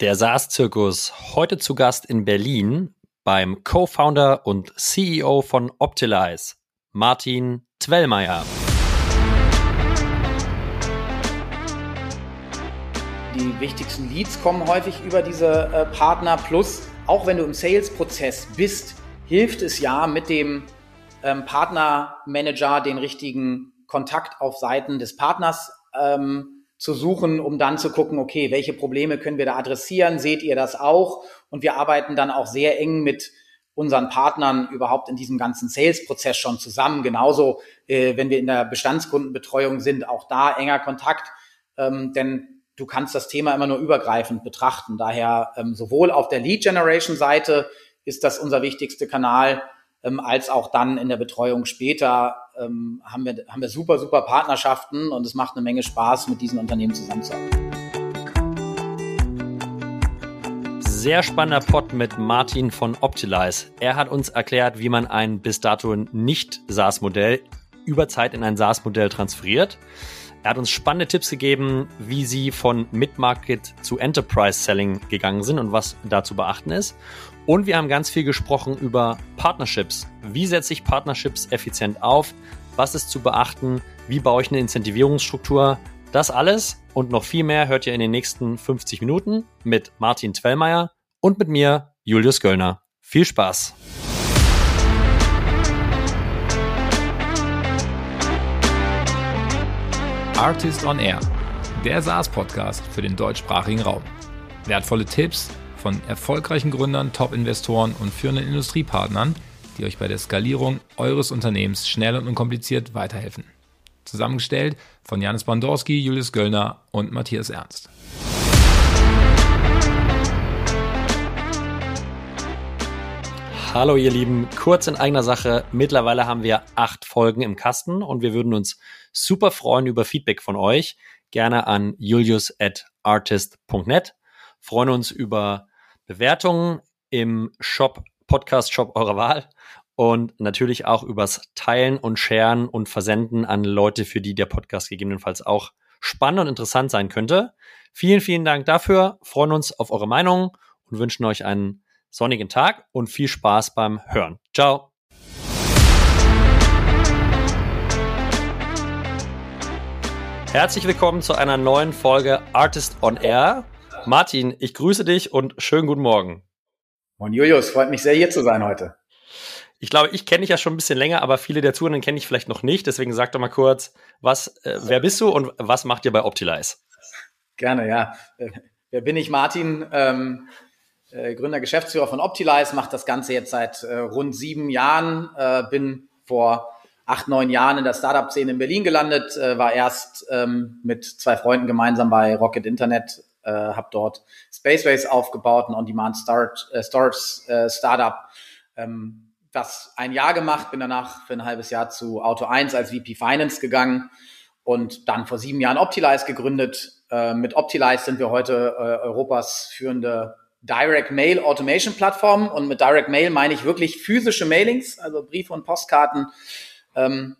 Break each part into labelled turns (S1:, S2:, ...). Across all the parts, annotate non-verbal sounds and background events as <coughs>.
S1: Der SaaS-Zirkus heute zu Gast in Berlin beim Co-Founder und CEO von Optilize, Martin Twellmeier.
S2: Die wichtigsten Leads kommen häufig über diese äh, Partner. Plus, auch wenn du im Sales-Prozess bist, hilft es ja mit dem ähm, Partnermanager den richtigen Kontakt auf Seiten des Partners ähm, zu suchen, um dann zu gucken, okay, welche Probleme können wir da adressieren? Seht ihr das auch? Und wir arbeiten dann auch sehr eng mit unseren Partnern überhaupt in diesem ganzen Sales-Prozess schon zusammen. Genauso, äh, wenn wir in der Bestandskundenbetreuung sind, auch da enger Kontakt, ähm, denn du kannst das Thema immer nur übergreifend betrachten. Daher ähm, sowohl auf der Lead-Generation-Seite ist das unser wichtigster Kanal, ähm, als auch dann in der Betreuung später ähm, haben, wir, haben wir super, super Partnerschaften und es macht eine Menge Spaß, mit diesen Unternehmen zusammenzuarbeiten.
S1: Sehr spannender Pod mit Martin von Optilize. Er hat uns erklärt, wie man ein bis dato nicht SaaS-Modell über Zeit in ein SaaS-Modell transferiert. Er hat uns spannende Tipps gegeben, wie sie von Mid-Market zu Enterprise-Selling gegangen sind und was da zu beachten ist. Und wir haben ganz viel gesprochen über Partnerships. Wie setze ich Partnerships effizient auf? Was ist zu beachten? Wie baue ich eine Incentivierungsstruktur? Das alles und noch viel mehr hört ihr in den nächsten 50 Minuten mit Martin Twellmeier und mit mir, Julius Göllner. Viel Spaß!
S3: Artist on Air, der SaaS-Podcast für den deutschsprachigen Raum. Wertvolle Tipps, von erfolgreichen Gründern, Top-Investoren und führenden Industriepartnern, die euch bei der Skalierung eures Unternehmens schnell und unkompliziert weiterhelfen. Zusammengestellt von Janis Bandorski, Julius Göllner und Matthias Ernst.
S1: Hallo ihr Lieben, kurz in eigener Sache. Mittlerweile haben wir acht Folgen im Kasten und wir würden uns super freuen über Feedback von euch. Gerne an julius at artist.net. Freuen uns über Bewertungen im Shop, Podcast-Shop eurer Wahl und natürlich auch übers Teilen und Sharen und Versenden an Leute, für die der Podcast gegebenenfalls auch spannend und interessant sein könnte. Vielen, vielen Dank dafür, freuen uns auf eure Meinung und wünschen euch einen sonnigen Tag und viel Spaß beim Hören. Ciao. Herzlich willkommen zu einer neuen Folge Artist on Air. Martin, ich grüße dich und schönen guten Morgen.
S2: Moin Julius, freut mich sehr hier zu sein heute.
S1: Ich glaube, ich kenne dich ja schon ein bisschen länger, aber viele der Zuhörenden kenne ich vielleicht noch nicht. Deswegen sag doch mal kurz, was, äh, wer bist du und was macht ihr bei Optilize?
S2: Gerne, ja. Äh, wer bin ich, Martin? Ähm, äh, Gründer, Geschäftsführer von Optilize, macht das Ganze jetzt seit äh, rund sieben Jahren, äh, bin vor acht, neun Jahren in der Startup-Szene in Berlin gelandet, äh, war erst ähm, mit zwei Freunden gemeinsam bei Rocket Internet äh, habe dort Spaceways aufgebaut, ein On-Demand Start, äh, äh, Startup. Ähm, das ein Jahr gemacht, bin danach für ein halbes Jahr zu Auto 1 als VP Finance gegangen und dann vor sieben Jahren Optilize gegründet. Äh, mit Optilize sind wir heute äh, Europas führende Direct Mail Automation Plattform und mit Direct Mail meine ich wirklich physische Mailings, also Briefe und Postkarten. Ähm,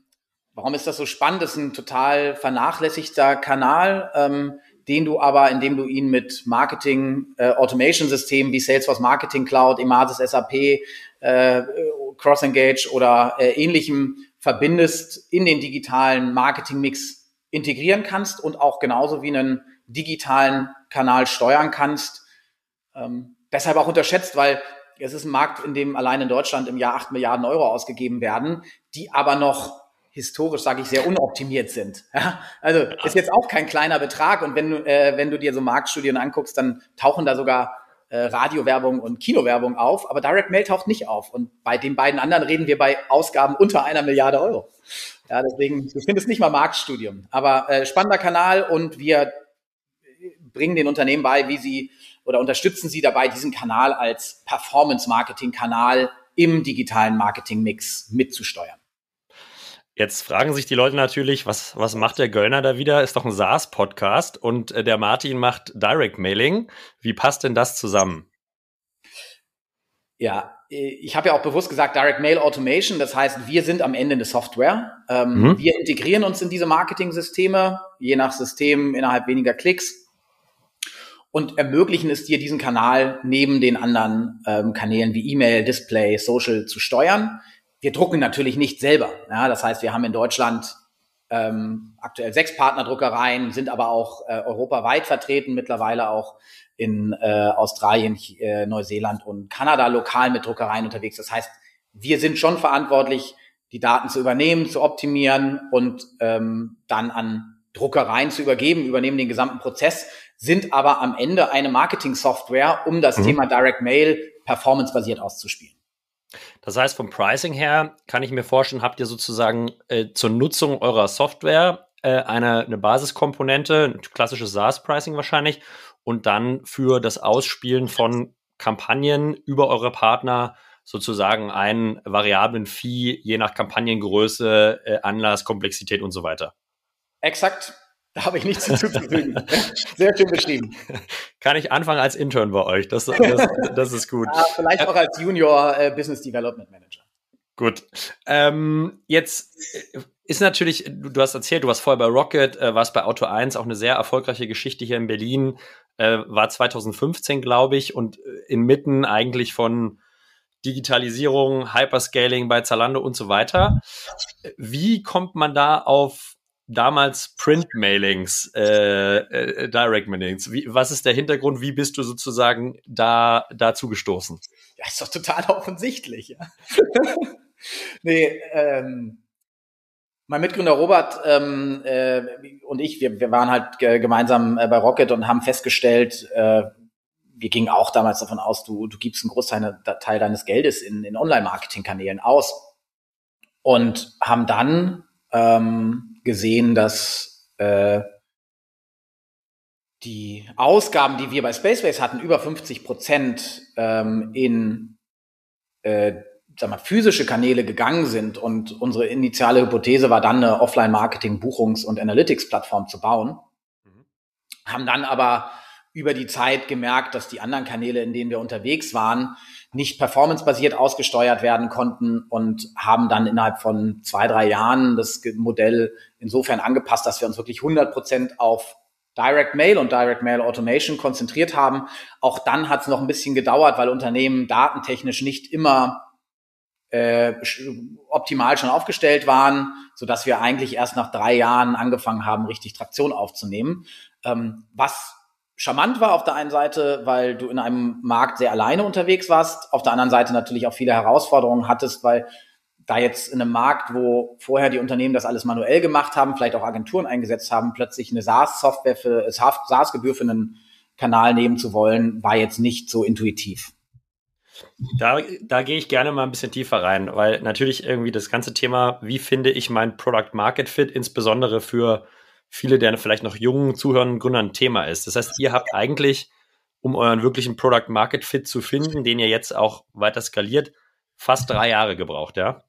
S2: warum ist das so spannend? Das ist ein total vernachlässigter Kanal. Ähm, den du aber, indem du ihn mit Marketing, äh, Automation-Systemen wie Salesforce Marketing Cloud, Emasis SAP, äh, CrossEngage oder äh, ähnlichem verbindest, in den digitalen Marketing-Mix integrieren kannst und auch genauso wie einen digitalen Kanal steuern kannst. Ähm, deshalb auch unterschätzt, weil es ist ein Markt, in dem allein in Deutschland im Jahr acht Milliarden Euro ausgegeben werden, die aber noch historisch, sage ich, sehr unoptimiert sind. Ja? Also ist jetzt auch kein kleiner Betrag. Und wenn du, äh, wenn du dir so Marktstudien anguckst, dann tauchen da sogar äh, Radiowerbung und Kinowerbung auf, aber Direct Mail taucht nicht auf. Und bei den beiden anderen reden wir bei Ausgaben unter einer Milliarde Euro. Ja, deswegen, du findest nicht mal Marktstudium. Aber äh, spannender Kanal und wir bringen den Unternehmen bei, wie sie oder unterstützen sie dabei, diesen Kanal als Performance-Marketing-Kanal im digitalen Marketing-Mix mitzusteuern.
S1: Jetzt fragen sich die Leute natürlich, was, was macht der Göllner da wieder? Ist doch ein SaaS-Podcast und äh, der Martin macht Direct Mailing. Wie passt denn das zusammen?
S2: Ja, ich habe ja auch bewusst gesagt Direct Mail Automation. Das heißt, wir sind am Ende eine Software. Ähm, mhm. Wir integrieren uns in diese Marketing-Systeme, je nach System innerhalb weniger Klicks. und ermöglichen es dir, diesen Kanal neben den anderen ähm, Kanälen wie E-Mail, Display, Social zu steuern. Wir drucken natürlich nicht selber. Ja, das heißt, wir haben in Deutschland ähm, aktuell sechs Partnerdruckereien, sind aber auch äh, europaweit vertreten, mittlerweile auch in äh, Australien, äh, Neuseeland und Kanada lokal mit Druckereien unterwegs. Das heißt, wir sind schon verantwortlich, die Daten zu übernehmen, zu optimieren und ähm, dann an Druckereien zu übergeben, übernehmen den gesamten Prozess, sind aber am Ende eine Marketing-Software, um das mhm. Thema Direct Mail performancebasiert auszuspielen.
S1: Das heißt, vom Pricing her kann ich mir vorstellen, habt ihr sozusagen äh, zur Nutzung eurer Software äh, eine, eine Basiskomponente, ein klassisches SaaS-Pricing wahrscheinlich, und dann für das Ausspielen von Kampagnen über eure Partner sozusagen einen variablen Fee je nach Kampagnengröße, äh, Anlass, Komplexität und so weiter.
S2: Exakt. Da habe ich nichts hinzuzufügen. Sehr schön beschrieben.
S1: Kann ich anfangen als Intern bei euch? Das, das, das ist gut. Ja,
S2: vielleicht auch als Junior äh, Business Development Manager.
S1: Gut. Ähm, jetzt äh, ist natürlich, du, du, hast erzählt, du warst vorher bei Rocket, äh, warst bei Auto 1, auch eine sehr erfolgreiche Geschichte hier in Berlin, äh, war 2015, glaube ich, und äh, inmitten eigentlich von Digitalisierung, Hyperscaling bei Zalando und so weiter. Wie kommt man da auf damals Print-Mailings, äh, äh, Direct-Mailings. Was ist der Hintergrund? Wie bist du sozusagen da dazu gestoßen?
S2: Ja, ist doch total <laughs> offensichtlich. Ja. <laughs> nee, ähm, mein Mitgründer Robert ähm, äh, und ich, wir, wir waren halt gemeinsam äh, bei Rocket und haben festgestellt, äh, wir gingen auch damals davon aus, du, du gibst einen Großteil Teil deines Geldes in, in Online-Marketing-Kanälen aus und haben dann ähm, gesehen, dass äh, die Ausgaben, die wir bei Spaceways hatten, über 50 Prozent ähm, in äh, sag mal, physische Kanäle gegangen sind und unsere initiale Hypothese war dann eine Offline-Marketing, Buchungs- und Analytics-Plattform zu bauen. Mhm. Haben dann aber über die Zeit gemerkt, dass die anderen Kanäle, in denen wir unterwegs waren, nicht performancebasiert ausgesteuert werden konnten und haben dann innerhalb von zwei, drei Jahren das Modell insofern angepasst, dass wir uns wirklich 100 Prozent auf Direct Mail und Direct Mail Automation konzentriert haben. Auch dann hat es noch ein bisschen gedauert, weil Unternehmen datentechnisch nicht immer äh, optimal schon aufgestellt waren, so dass wir eigentlich erst nach drei Jahren angefangen haben, richtig Traktion aufzunehmen. Ähm, was charmant war auf der einen Seite, weil du in einem Markt sehr alleine unterwegs warst, auf der anderen Seite natürlich auch viele Herausforderungen hattest, weil da jetzt in einem Markt, wo vorher die Unternehmen das alles manuell gemacht haben, vielleicht auch Agenturen eingesetzt haben, plötzlich eine SaaS-Software für SaaS-Gebühr für einen Kanal nehmen zu wollen, war jetzt nicht so intuitiv.
S1: Da, da gehe ich gerne mal ein bisschen tiefer rein, weil natürlich irgendwie das ganze Thema, wie finde ich mein Product Market Fit, insbesondere für viele der vielleicht noch jungen zuhörenden Gründer ein Thema ist. Das heißt, ihr habt eigentlich, um euren wirklichen Product Market Fit zu finden, den ihr jetzt auch weiter skaliert, fast drei Jahre gebraucht, ja?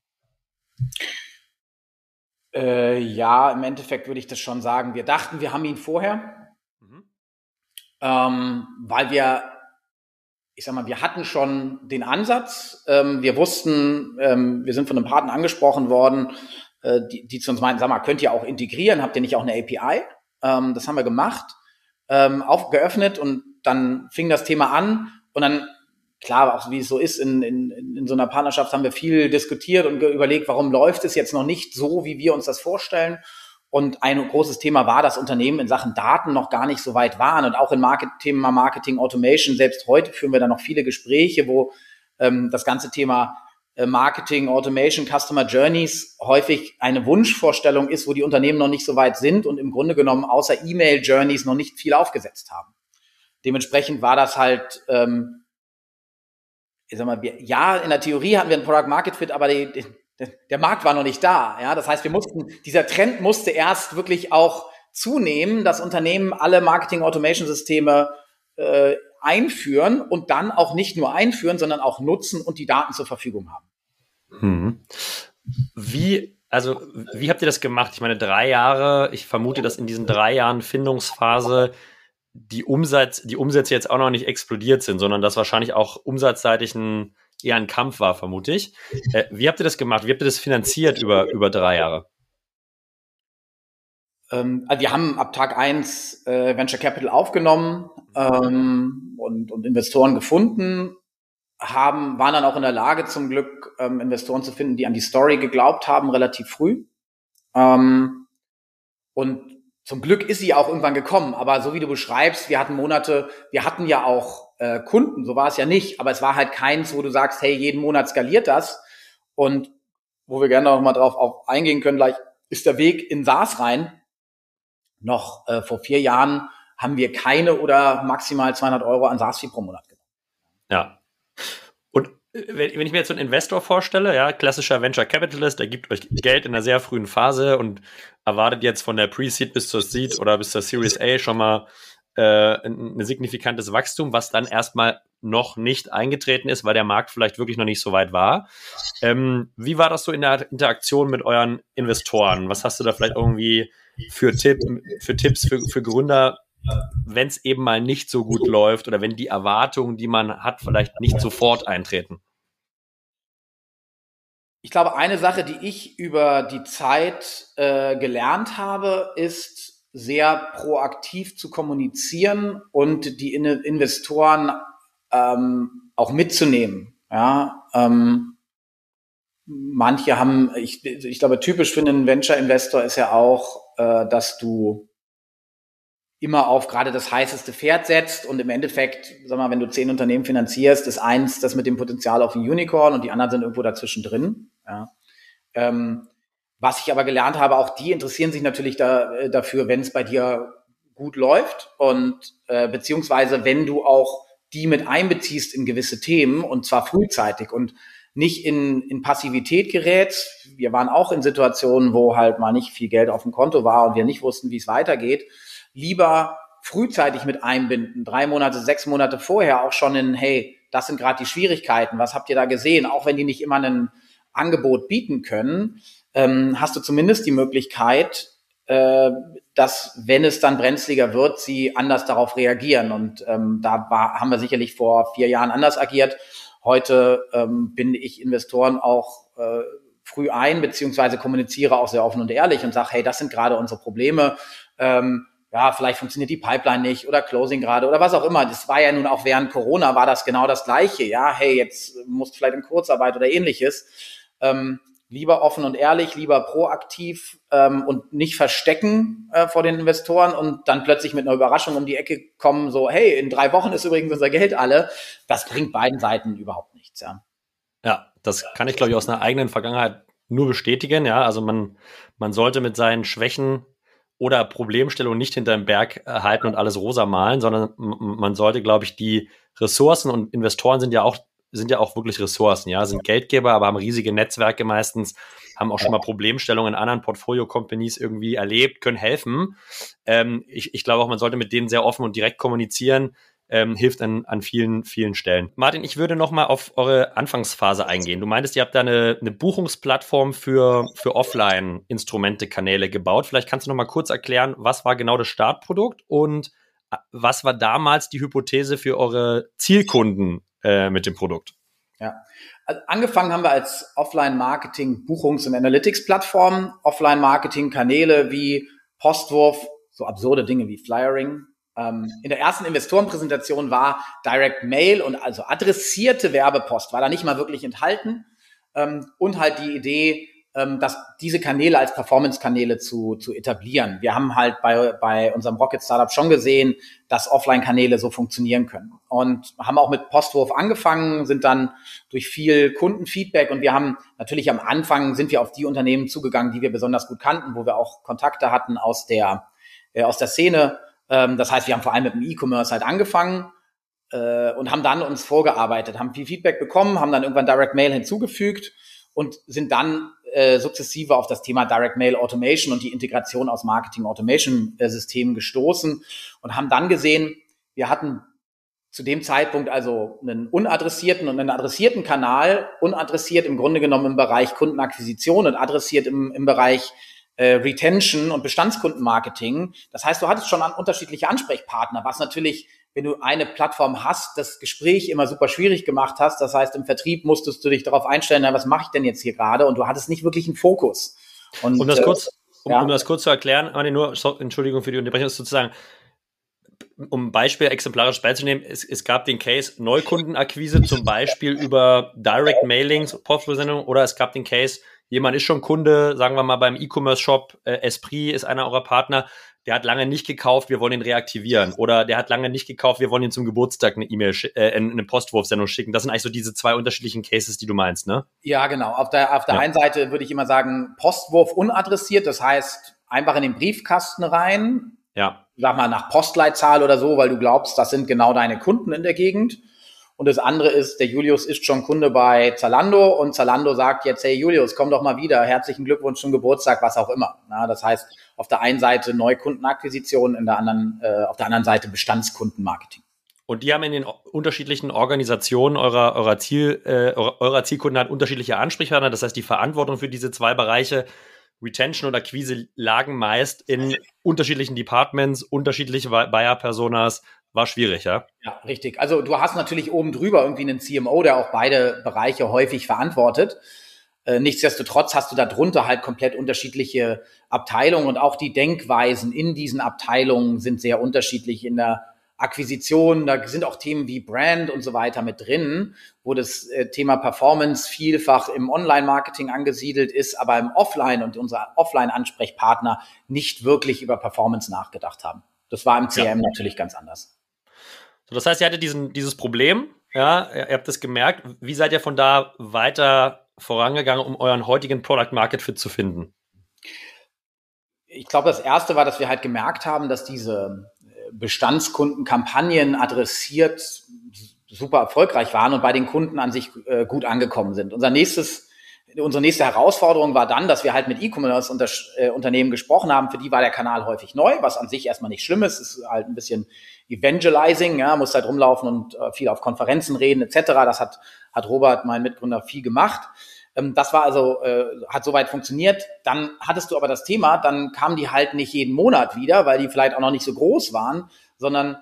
S2: Äh, ja, im Endeffekt würde ich das schon sagen. Wir dachten, wir haben ihn vorher, mhm. ähm, weil wir, ich sag mal, wir hatten schon den Ansatz. Ähm, wir wussten, ähm, wir sind von einem Partner angesprochen worden, äh, die, die zu uns meinten, sag mal, könnt ihr auch integrieren? Habt ihr nicht auch eine API? Ähm, das haben wir gemacht, ähm, aufgeöffnet und dann fing das Thema an und dann klar, auch wie es so ist, in, in, in so einer Partnerschaft haben wir viel diskutiert und überlegt, warum läuft es jetzt noch nicht so, wie wir uns das vorstellen. Und ein großes Thema war, dass Unternehmen in Sachen Daten noch gar nicht so weit waren und auch im Market Thema Marketing Automation. Selbst heute führen wir da noch viele Gespräche, wo ähm, das ganze Thema Marketing, Automation, Customer Journeys häufig eine Wunschvorstellung ist, wo die Unternehmen noch nicht so weit sind und im Grunde genommen außer E-Mail Journeys noch nicht viel aufgesetzt haben. Dementsprechend war das halt, ähm, ich sag mal, ja, in der Theorie hatten wir ein Product Market Fit, aber die, die, der Markt war noch nicht da. Ja, das heißt, wir mussten, dieser Trend musste erst wirklich auch zunehmen, dass Unternehmen alle Marketing Automation Systeme äh, einführen und dann auch nicht nur einführen, sondern auch nutzen und die Daten zur Verfügung haben.
S1: Hm. Wie, also, wie habt ihr das gemacht? Ich meine, drei Jahre, ich vermute, dass in diesen drei Jahren Findungsphase die, Umsatz, die Umsätze jetzt auch noch nicht explodiert sind, sondern dass wahrscheinlich auch umsatzseitig ein, eher ein Kampf war, vermute ich. Äh, wie habt ihr das gemacht? Wie habt ihr das finanziert über, über drei Jahre?
S2: Ähm, also wir haben ab Tag eins äh, Venture Capital aufgenommen ähm, und, und Investoren gefunden, haben, waren dann auch in der Lage, zum Glück ähm, Investoren zu finden, die an die Story geglaubt haben, relativ früh. Ähm, und zum Glück ist sie auch irgendwann gekommen, aber so wie du beschreibst, wir hatten Monate, wir hatten ja auch äh, Kunden, so war es ja nicht, aber es war halt keins, wo du sagst, hey, jeden Monat skaliert das. Und wo wir gerne noch mal drauf auf eingehen können, gleich ist der Weg in SaaS rein. Noch äh, vor vier Jahren haben wir keine oder maximal 200 Euro an SaaS-Fee pro Monat genommen.
S1: Ja. Und äh, wenn ich mir jetzt so einen Investor vorstelle, ja, klassischer Venture Capitalist, der gibt euch Geld in einer sehr frühen Phase und erwartet jetzt von der Pre-Seed bis zur Seed oder bis zur Series A schon mal äh, ein, ein signifikantes Wachstum, was dann erstmal noch nicht eingetreten ist, weil der Markt vielleicht wirklich noch nicht so weit war. Ähm, wie war das so in der Interaktion mit euren Investoren? Was hast du da vielleicht irgendwie für, Tipp, für Tipps für, für Gründer, wenn es eben mal nicht so gut läuft oder wenn die Erwartungen, die man hat, vielleicht nicht sofort eintreten?
S2: Ich glaube, eine Sache, die ich über die Zeit äh, gelernt habe, ist, sehr proaktiv zu kommunizieren und die In Investoren ähm, auch mitzunehmen. Ja, ähm, manche haben, ich, ich glaube, typisch für einen Venture-Investor ist ja auch, äh, dass du immer auf gerade das heißeste Pferd setzt und im Endeffekt, sag mal, wenn du zehn Unternehmen finanzierst, ist eins das mit dem Potenzial auf ein Unicorn und die anderen sind irgendwo dazwischen drin. Ja. Ähm, was ich aber gelernt habe, auch die interessieren sich natürlich da, äh, dafür, wenn es bei dir gut läuft und äh, beziehungsweise wenn du auch die mit einbeziehst in gewisse Themen und zwar frühzeitig und nicht in, in Passivität gerätst. Wir waren auch in Situationen, wo halt mal nicht viel Geld auf dem Konto war und wir nicht wussten, wie es weitergeht. Lieber frühzeitig mit einbinden, drei Monate, sechs Monate vorher auch schon in, hey, das sind gerade die Schwierigkeiten, was habt ihr da gesehen? Auch wenn die nicht immer ein Angebot bieten können, ähm, hast du zumindest die Möglichkeit, äh, dass, wenn es dann brenzliger wird, sie anders darauf reagieren. Und ähm, da war, haben wir sicherlich vor vier Jahren anders agiert. Heute ähm, bin ich Investoren auch äh, früh ein, beziehungsweise kommuniziere auch sehr offen und ehrlich und sage, hey, das sind gerade unsere Probleme. Ähm, ja, vielleicht funktioniert die Pipeline nicht oder Closing gerade oder was auch immer. Das war ja nun auch während Corona war das genau das Gleiche. Ja, hey, jetzt musst du vielleicht in Kurzarbeit oder ähnliches. Ähm, lieber offen und ehrlich, lieber proaktiv ähm, und nicht verstecken äh, vor den Investoren und dann plötzlich mit einer Überraschung um die Ecke kommen, so, hey, in drei Wochen ist übrigens unser Geld alle. Das bringt beiden Seiten überhaupt nichts, ja.
S1: Ja, das kann ich, glaube ich, aus einer eigenen Vergangenheit nur bestätigen, ja. Also man, man sollte mit seinen Schwächen oder Problemstellungen nicht hinterm Berg halten und alles rosa malen, sondern man sollte, glaube ich, die Ressourcen und Investoren sind ja auch sind ja auch wirklich Ressourcen, ja, sind Geldgeber, aber haben riesige Netzwerke meistens, haben auch schon mal Problemstellungen in anderen Portfolio-Companies irgendwie erlebt, können helfen. Ähm, ich, ich glaube auch, man sollte mit denen sehr offen und direkt kommunizieren. Ähm, hilft an, an vielen, vielen Stellen. Martin, ich würde noch mal auf eure Anfangsphase eingehen. Du meintest, ihr habt da eine, eine Buchungsplattform für, für Offline-Instrumente-Kanäle gebaut. Vielleicht kannst du noch mal kurz erklären, was war genau das Startprodukt und äh, was war damals die Hypothese für eure Zielkunden äh, mit dem Produkt?
S2: Ja, also angefangen haben wir als Offline-Marketing, Buchungs- und Analytics-Plattform, Offline-Marketing-Kanäle wie Postwurf, so absurde Dinge wie Flyering. Ähm, in der ersten Investorenpräsentation war Direct Mail und also adressierte Werbepost war da nicht mal wirklich enthalten. Ähm, und halt die Idee, ähm, dass diese Kanäle als Performance-Kanäle zu, zu etablieren. Wir haben halt bei, bei unserem Rocket Startup schon gesehen, dass Offline-Kanäle so funktionieren können. Und haben auch mit Postwurf angefangen, sind dann durch viel Kundenfeedback und wir haben natürlich am Anfang sind wir auf die Unternehmen zugegangen, die wir besonders gut kannten, wo wir auch Kontakte hatten aus der, äh, aus der Szene. Ähm, das heißt, wir haben vor allem mit dem E-Commerce halt angefangen äh, und haben dann uns vorgearbeitet, haben viel Feedback bekommen, haben dann irgendwann Direct Mail hinzugefügt und sind dann äh, sukzessive auf das Thema Direct Mail Automation und die Integration aus Marketing Automation äh, Systemen gestoßen und haben dann gesehen, wir hatten zu dem Zeitpunkt also einen unadressierten und einen adressierten Kanal, unadressiert im Grunde genommen im Bereich Kundenakquisition und adressiert im, im Bereich äh, Retention und Bestandskundenmarketing. Das heißt, du hattest schon an unterschiedliche Ansprechpartner, was natürlich wenn du eine Plattform hast, das Gespräch immer super schwierig gemacht hast. Das heißt, im Vertrieb musstest du dich darauf einstellen, na, was mache ich denn jetzt hier gerade? Und du hattest nicht wirklich einen Fokus.
S1: Und, um das äh, kurz, um, ja. um das kurz zu erklären, nur, so, Entschuldigung für die Unterbrechung, sozusagen, um ein Beispiel exemplarisch beizunehmen, es, es gab den Case Neukundenakquise zum Beispiel über Direct Mailings, Postversendung oder es gab den Case, jemand ist schon Kunde, sagen wir mal beim E-Commerce-Shop, äh, Esprit ist einer eurer Partner, der hat lange nicht gekauft, wir wollen ihn reaktivieren. Oder der hat lange nicht gekauft, wir wollen ihn zum Geburtstag eine E-Mail, äh, eine Postwurfsendung schicken. Das sind eigentlich so diese zwei unterschiedlichen Cases, die du meinst, ne?
S2: Ja, genau. Auf der, auf der ja. einen Seite würde ich immer sagen, Postwurf unadressiert, das heißt einfach in den Briefkasten rein. Ja. Sag mal nach Postleitzahl oder so, weil du glaubst, das sind genau deine Kunden in der Gegend. Und das andere ist, der Julius ist schon Kunde bei Zalando und Zalando sagt jetzt, hey Julius, komm doch mal wieder, herzlichen Glückwunsch zum Geburtstag, was auch immer. Na, das heißt, auf der einen Seite Neukundenakquisition, in der anderen, äh, auf der anderen Seite Bestandskundenmarketing.
S1: Und die haben in den unterschiedlichen Organisationen eurer, eurer, Ziel, äh, eurer Zielkunden halt unterschiedliche Ansprechpartner. Das heißt, die Verantwortung für diese zwei Bereiche, Retention und Akquise, lagen meist in unterschiedlichen Departments, unterschiedliche Buyer-Personas, war schwierig, ja?
S2: Ja, richtig. Also du hast natürlich oben drüber irgendwie einen CMO, der auch beide Bereiche häufig verantwortet. Äh, nichtsdestotrotz hast du darunter halt komplett unterschiedliche Abteilungen und auch die Denkweisen in diesen Abteilungen sind sehr unterschiedlich in der Akquisition. Da sind auch Themen wie Brand und so weiter mit drin, wo das äh, Thema Performance vielfach im Online-Marketing angesiedelt ist, aber im Offline und unsere Offline-Ansprechpartner nicht wirklich über Performance nachgedacht haben. Das war im CRM ja. natürlich ganz anders.
S1: So, das heißt, ihr hattet diesen, dieses Problem, ja, ihr habt es gemerkt. Wie seid ihr von da weiter vorangegangen, um euren heutigen Product Market Fit zu finden?
S2: Ich glaube, das erste war, dass wir halt gemerkt haben, dass diese äh, Bestandskundenkampagnen adressiert super erfolgreich waren und bei den Kunden an sich äh, gut angekommen sind. Unser nächstes unsere nächste Herausforderung war dann, dass wir halt mit E-Commerce-Unternehmen gesprochen haben. Für die war der Kanal häufig neu, was an sich erstmal nicht schlimm ist. Es ist halt ein bisschen Evangelizing, ja, muss halt rumlaufen und äh, viel auf Konferenzen reden etc. Das hat, hat Robert, mein Mitgründer, viel gemacht. Ähm, das war also, äh, hat soweit funktioniert. Dann hattest du aber das Thema, dann kamen die halt nicht jeden Monat wieder, weil die vielleicht auch noch nicht so groß waren, sondern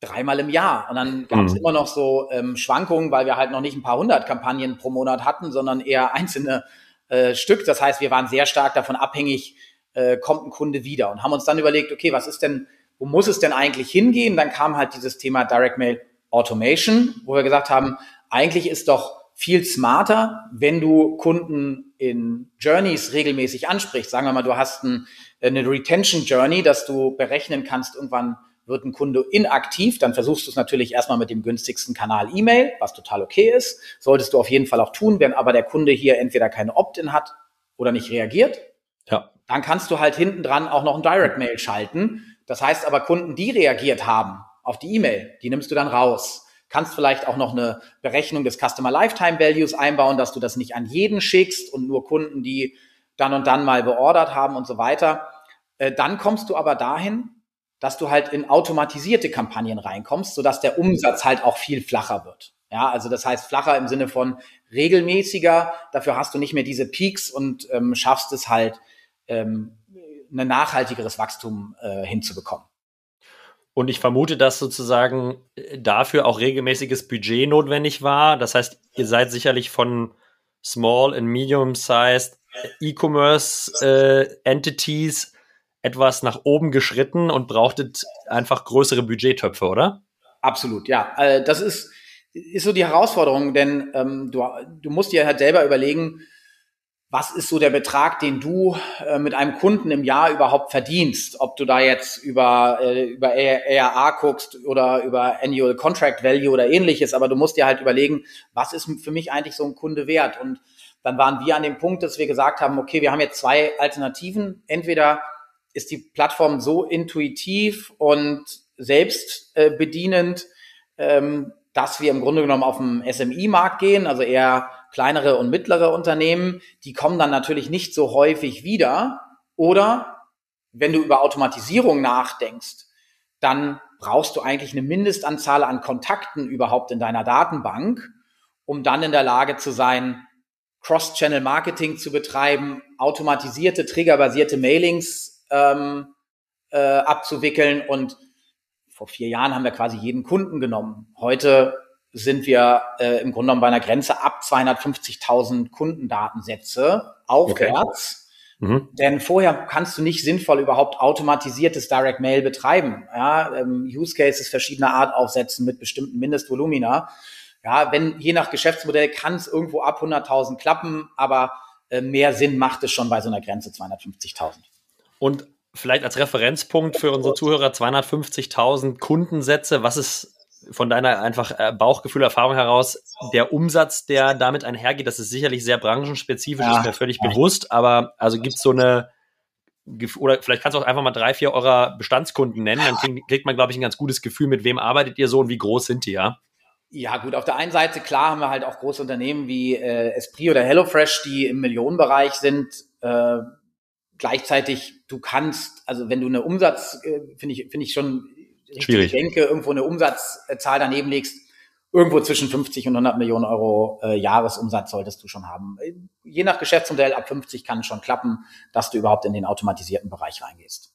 S2: dreimal im Jahr. Und dann gab es mhm. immer noch so ähm, Schwankungen, weil wir halt noch nicht ein paar hundert Kampagnen pro Monat hatten, sondern eher <laughs> einzelne äh, Stück. Das heißt, wir waren sehr stark davon abhängig, äh, kommt ein Kunde wieder und haben uns dann überlegt, okay, was ist denn, wo muss es denn eigentlich hingehen? Dann kam halt dieses Thema Direct Mail Automation, wo wir gesagt haben, eigentlich ist doch viel smarter, wenn du Kunden in Journeys regelmäßig ansprichst. Sagen wir mal, du hast ein, eine Retention Journey, dass du berechnen kannst, irgendwann wird ein Kunde inaktiv, dann versuchst du es natürlich erstmal mit dem günstigsten Kanal E-Mail, was total okay ist. Solltest du auf jeden Fall auch tun, wenn aber der Kunde hier entweder keine Opt-in hat oder nicht reagiert. Ja. Dann kannst du halt hinten dran auch noch ein Direct Mail schalten. Das heißt aber Kunden, die reagiert haben auf die E-Mail, die nimmst du dann raus. Kannst vielleicht auch noch eine Berechnung des Customer Lifetime Values einbauen, dass du das nicht an jeden schickst und nur Kunden, die dann und dann mal beordert haben und so weiter. Äh, dann kommst du aber dahin, dass du halt in automatisierte Kampagnen reinkommst, sodass der Umsatz halt auch viel flacher wird. Ja, also das heißt flacher im Sinne von regelmäßiger. Dafür hast du nicht mehr diese Peaks und ähm, schaffst es halt, ähm, ein nachhaltigeres Wachstum äh, hinzubekommen.
S1: Und ich vermute, dass sozusagen äh, dafür auch regelmäßiges Budget notwendig war. Das heißt, ihr seid sicherlich von Small and Medium-Sized E-Commerce äh, Entities etwas nach oben geschritten und brauchtet einfach größere Budgettöpfe, oder?
S2: Absolut, ja. Äh, das ist, ist so die Herausforderung, denn ähm, du, du musst dir halt selber überlegen, was ist so der Betrag, den du äh, mit einem Kunden im Jahr überhaupt verdienst? Ob du da jetzt über, äh, über ARA guckst oder über Annual Contract Value oder ähnliches, aber du musst dir halt überlegen, was ist für mich eigentlich so ein Kunde wert? Und dann waren wir an dem Punkt, dass wir gesagt haben, okay, wir haben jetzt zwei Alternativen. Entweder ist die Plattform so intuitiv und selbstbedienend, äh, ähm, dass wir im Grunde genommen auf den SMI-Markt gehen, also eher kleinere und mittlere Unternehmen, die kommen dann natürlich nicht so häufig wieder. Oder wenn du über Automatisierung nachdenkst, dann brauchst du eigentlich eine Mindestanzahl an Kontakten überhaupt in deiner Datenbank, um dann in der Lage zu sein, Cross-Channel-Marketing zu betreiben, automatisierte, triggerbasierte Mailings ähm, äh, abzuwickeln. Und vor vier Jahren haben wir quasi jeden Kunden genommen. Heute sind wir äh, im Grunde genommen bei einer Grenze ab 250.000 Kundendatensätze aufwärts. Okay. Mhm. Denn vorher kannst du nicht sinnvoll überhaupt automatisiertes Direct Mail betreiben. Ja, ähm, Use Cases verschiedener Art aufsetzen mit bestimmten Mindestvolumina. Ja, wenn je nach Geschäftsmodell kann es irgendwo ab 100.000 klappen, aber äh, mehr Sinn macht es schon bei so einer Grenze 250.000.
S1: Und vielleicht als Referenzpunkt für unsere Zuhörer 250.000 Kundensätze. Was ist von deiner einfach äh, Bauchgefühl, Erfahrung heraus der Umsatz, der damit einhergeht? Das ist sicherlich sehr branchenspezifisch, ja, ist mir völlig bewusst. Aber also gibt es so eine oder vielleicht kannst du auch einfach mal drei, vier eurer Bestandskunden nennen, dann kriegt man, glaube ich, ein ganz gutes Gefühl, mit wem arbeitet ihr so und wie groß sind die, ja?
S2: Ja, gut, auf der einen Seite, klar, haben wir halt auch große Unternehmen wie äh, Esprit oder HelloFresh, die im Millionenbereich sind. Äh, gleichzeitig, du kannst, also wenn du eine Umsatz, äh, finde ich, finde ich schon
S1: schwierig.
S2: Ich denke, irgendwo eine Umsatzzahl daneben legst, irgendwo zwischen 50 und 100 Millionen Euro äh, Jahresumsatz solltest du schon haben. Je nach Geschäftsmodell ab 50 kann es schon klappen, dass du überhaupt in den automatisierten Bereich reingehst.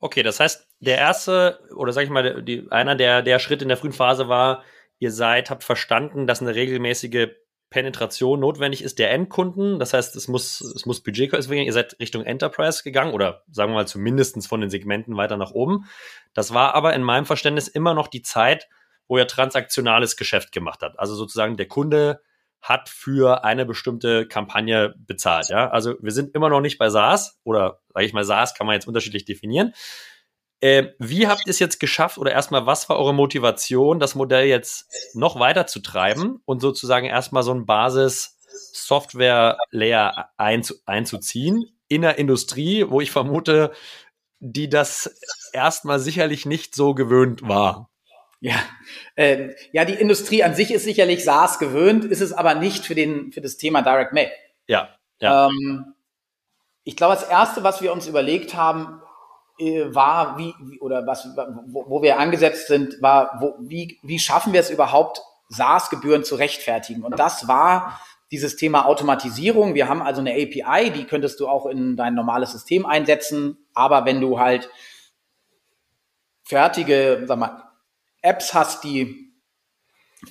S1: Okay, das heißt, der erste oder sag ich mal, die, einer der, der Schritte in der frühen Phase war, ihr seid, habt verstanden, dass eine regelmäßige Penetration notwendig ist der Endkunden. Das heißt, es muss, es muss Budget deswegen Ihr seid Richtung Enterprise gegangen oder sagen wir mal zumindestens von den Segmenten weiter nach oben. Das war aber in meinem Verständnis immer noch die Zeit, wo er transaktionales Geschäft gemacht hat. Also sozusagen der Kunde hat für eine bestimmte Kampagne bezahlt. Ja, also wir sind immer noch nicht bei SaaS oder sage ich mal SaaS kann man jetzt unterschiedlich definieren. Äh, wie habt ihr es jetzt geschafft oder erstmal, was war eure Motivation, das Modell jetzt noch weiter zu treiben und sozusagen erstmal so ein Basis-Software-Layer einzu einzuziehen in der Industrie, wo ich vermute, die das erstmal sicherlich nicht so gewöhnt war?
S2: Ja, ähm, ja, die Industrie an sich ist sicherlich SaaS gewöhnt, ist es aber nicht für den für das Thema Direct Mail.
S1: Ja, ja.
S2: Ähm, ich glaube, das erste, was wir uns überlegt haben, war, wie, oder was, wo, wo wir angesetzt sind, war, wo, wie, wie schaffen wir es überhaupt, SaaS-Gebühren zu rechtfertigen? Und das war dieses Thema Automatisierung. Wir haben also eine API, die könntest du auch in dein normales System einsetzen. Aber wenn du halt fertige, sag mal, Apps hast, die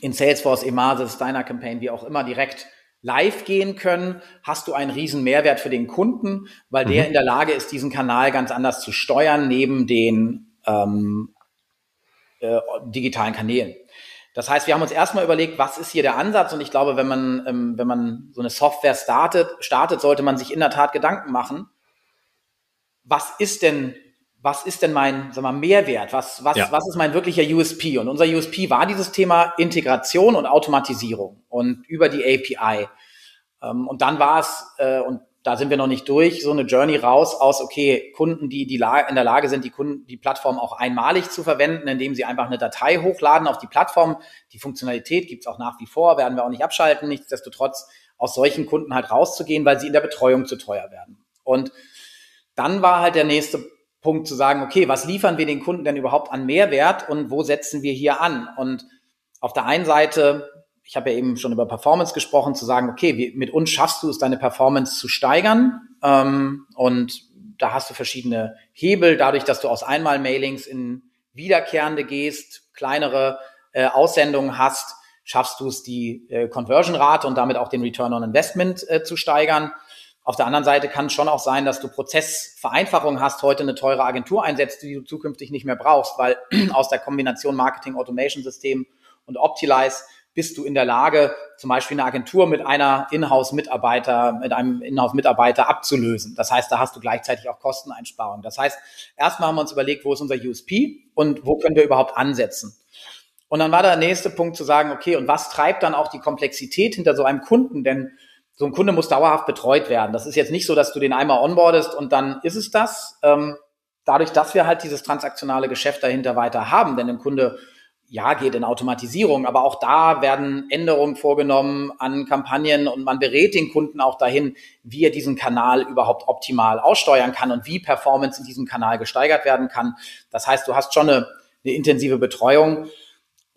S2: in Salesforce, Emasis, Deiner Campaign, wie auch immer direkt live gehen können, hast du einen riesen Mehrwert für den Kunden, weil mhm. der in der Lage ist, diesen Kanal ganz anders zu steuern, neben den ähm, äh, digitalen Kanälen. Das heißt, wir haben uns erstmal überlegt, was ist hier der Ansatz? Und ich glaube, wenn man, ähm, wenn man so eine Software startet, startet, sollte man sich in der Tat Gedanken machen. Was ist denn, was ist denn mein, sag mal, Mehrwert? Was, was, ja. was ist mein wirklicher USP? Und unser USP war dieses Thema Integration und Automatisierung und über die API. Ähm, und dann war es, äh, und da sind wir noch nicht durch, so eine Journey raus aus, okay, Kunden, die, die in der Lage sind, die Kunden, die Plattform auch einmalig zu verwenden, indem sie einfach eine Datei hochladen auf die Plattform. Die Funktionalität gibt's auch nach wie vor, werden wir auch nicht abschalten. Nichtsdestotrotz aus solchen Kunden halt rauszugehen, weil sie in der Betreuung zu teuer werden. Und dann war halt der nächste Punkt zu sagen, okay, was liefern wir den Kunden denn überhaupt an Mehrwert und wo setzen wir hier an? Und auf der einen Seite ich habe ja eben schon über Performance gesprochen, zu sagen, okay, wie, mit uns schaffst du es, deine Performance zu steigern. Ähm, und da hast du verschiedene Hebel, dadurch, dass du aus Einmal-Mailings in wiederkehrende gehst, kleinere äh, Aussendungen hast, schaffst du es, die äh, Conversion-Rate und damit auch den Return on Investment äh, zu steigern. Auf der anderen Seite kann es schon auch sein, dass du Prozessvereinfachung hast, heute eine teure Agentur einsetzt, die du zukünftig nicht mehr brauchst, weil <clears throat> aus der Kombination Marketing Automation System und Optimize bist du in der Lage, zum Beispiel eine Agentur mit einer Inhouse-Mitarbeiter, mit einem Inhouse-Mitarbeiter abzulösen. Das heißt, da hast du gleichzeitig auch Kosteneinsparungen. Das heißt, erstmal haben wir uns überlegt, wo ist unser USP und wo können wir überhaupt ansetzen? Und dann war der nächste Punkt zu sagen, okay, und was treibt dann auch die Komplexität hinter so einem Kunden? Denn so ein Kunde muss dauerhaft betreut werden. Das ist jetzt nicht so, dass du den einmal onboardest und dann ist es das. Ähm, dadurch, dass wir halt dieses transaktionale Geschäft dahinter weiter haben, denn ein Kunde ja, geht in Automatisierung, aber auch da werden Änderungen vorgenommen an Kampagnen und man berät den Kunden auch dahin, wie er diesen Kanal überhaupt optimal aussteuern kann und wie Performance in diesem Kanal gesteigert werden kann. Das heißt, du hast schon eine, eine intensive Betreuung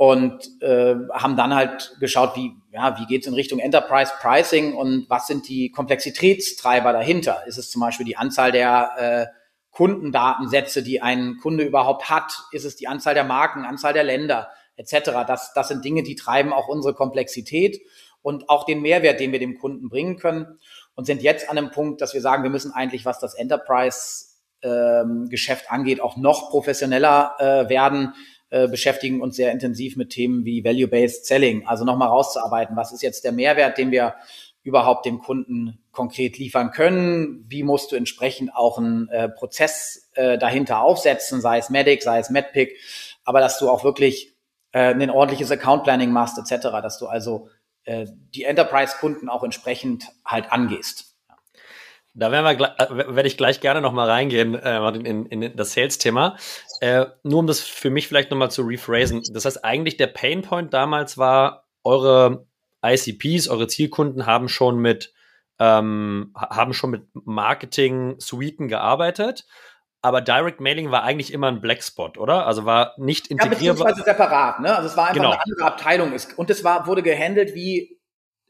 S2: und äh, haben dann halt geschaut, wie, ja, wie geht's in Richtung Enterprise Pricing und was sind die Komplexitätstreiber dahinter? Ist es zum Beispiel die Anzahl der äh, Kundendatensätze, die ein Kunde überhaupt hat? Ist es die Anzahl der Marken, Anzahl der Länder etc.? Das, das sind Dinge, die treiben auch unsere Komplexität und auch den Mehrwert, den wir dem Kunden bringen können. und sind jetzt an einem Punkt, dass wir sagen, wir müssen eigentlich, was das Enterprise-Geschäft ähm, angeht, auch noch professioneller äh, werden, äh, beschäftigen uns sehr intensiv mit Themen wie Value-Based Selling, also nochmal rauszuarbeiten, was ist jetzt der Mehrwert, den wir überhaupt dem Kunden konkret liefern können, wie musst du entsprechend auch einen äh, Prozess äh, dahinter aufsetzen, sei es Medic, sei es MedPick, aber dass du auch wirklich äh, ein ordentliches Account Planning machst, etc., dass du also äh, die Enterprise-Kunden auch entsprechend halt angehst.
S1: Da werden wir, äh, werde ich gleich gerne noch mal reingehen äh, in, in das Sales-Thema. Äh, nur um das für mich vielleicht noch mal zu rephrasen. Das heißt, eigentlich der Painpoint damals war, eure ICPs, eure Zielkunden haben schon mit ähm, haben schon mit Marketing-Suiten gearbeitet aber Direct Mailing war eigentlich immer ein Blackspot, oder? Also war nicht integrierbar. Ja,
S2: beziehungsweise separat, ne? Also es war einfach genau. eine andere Abteilung. Und es war, wurde gehandelt wie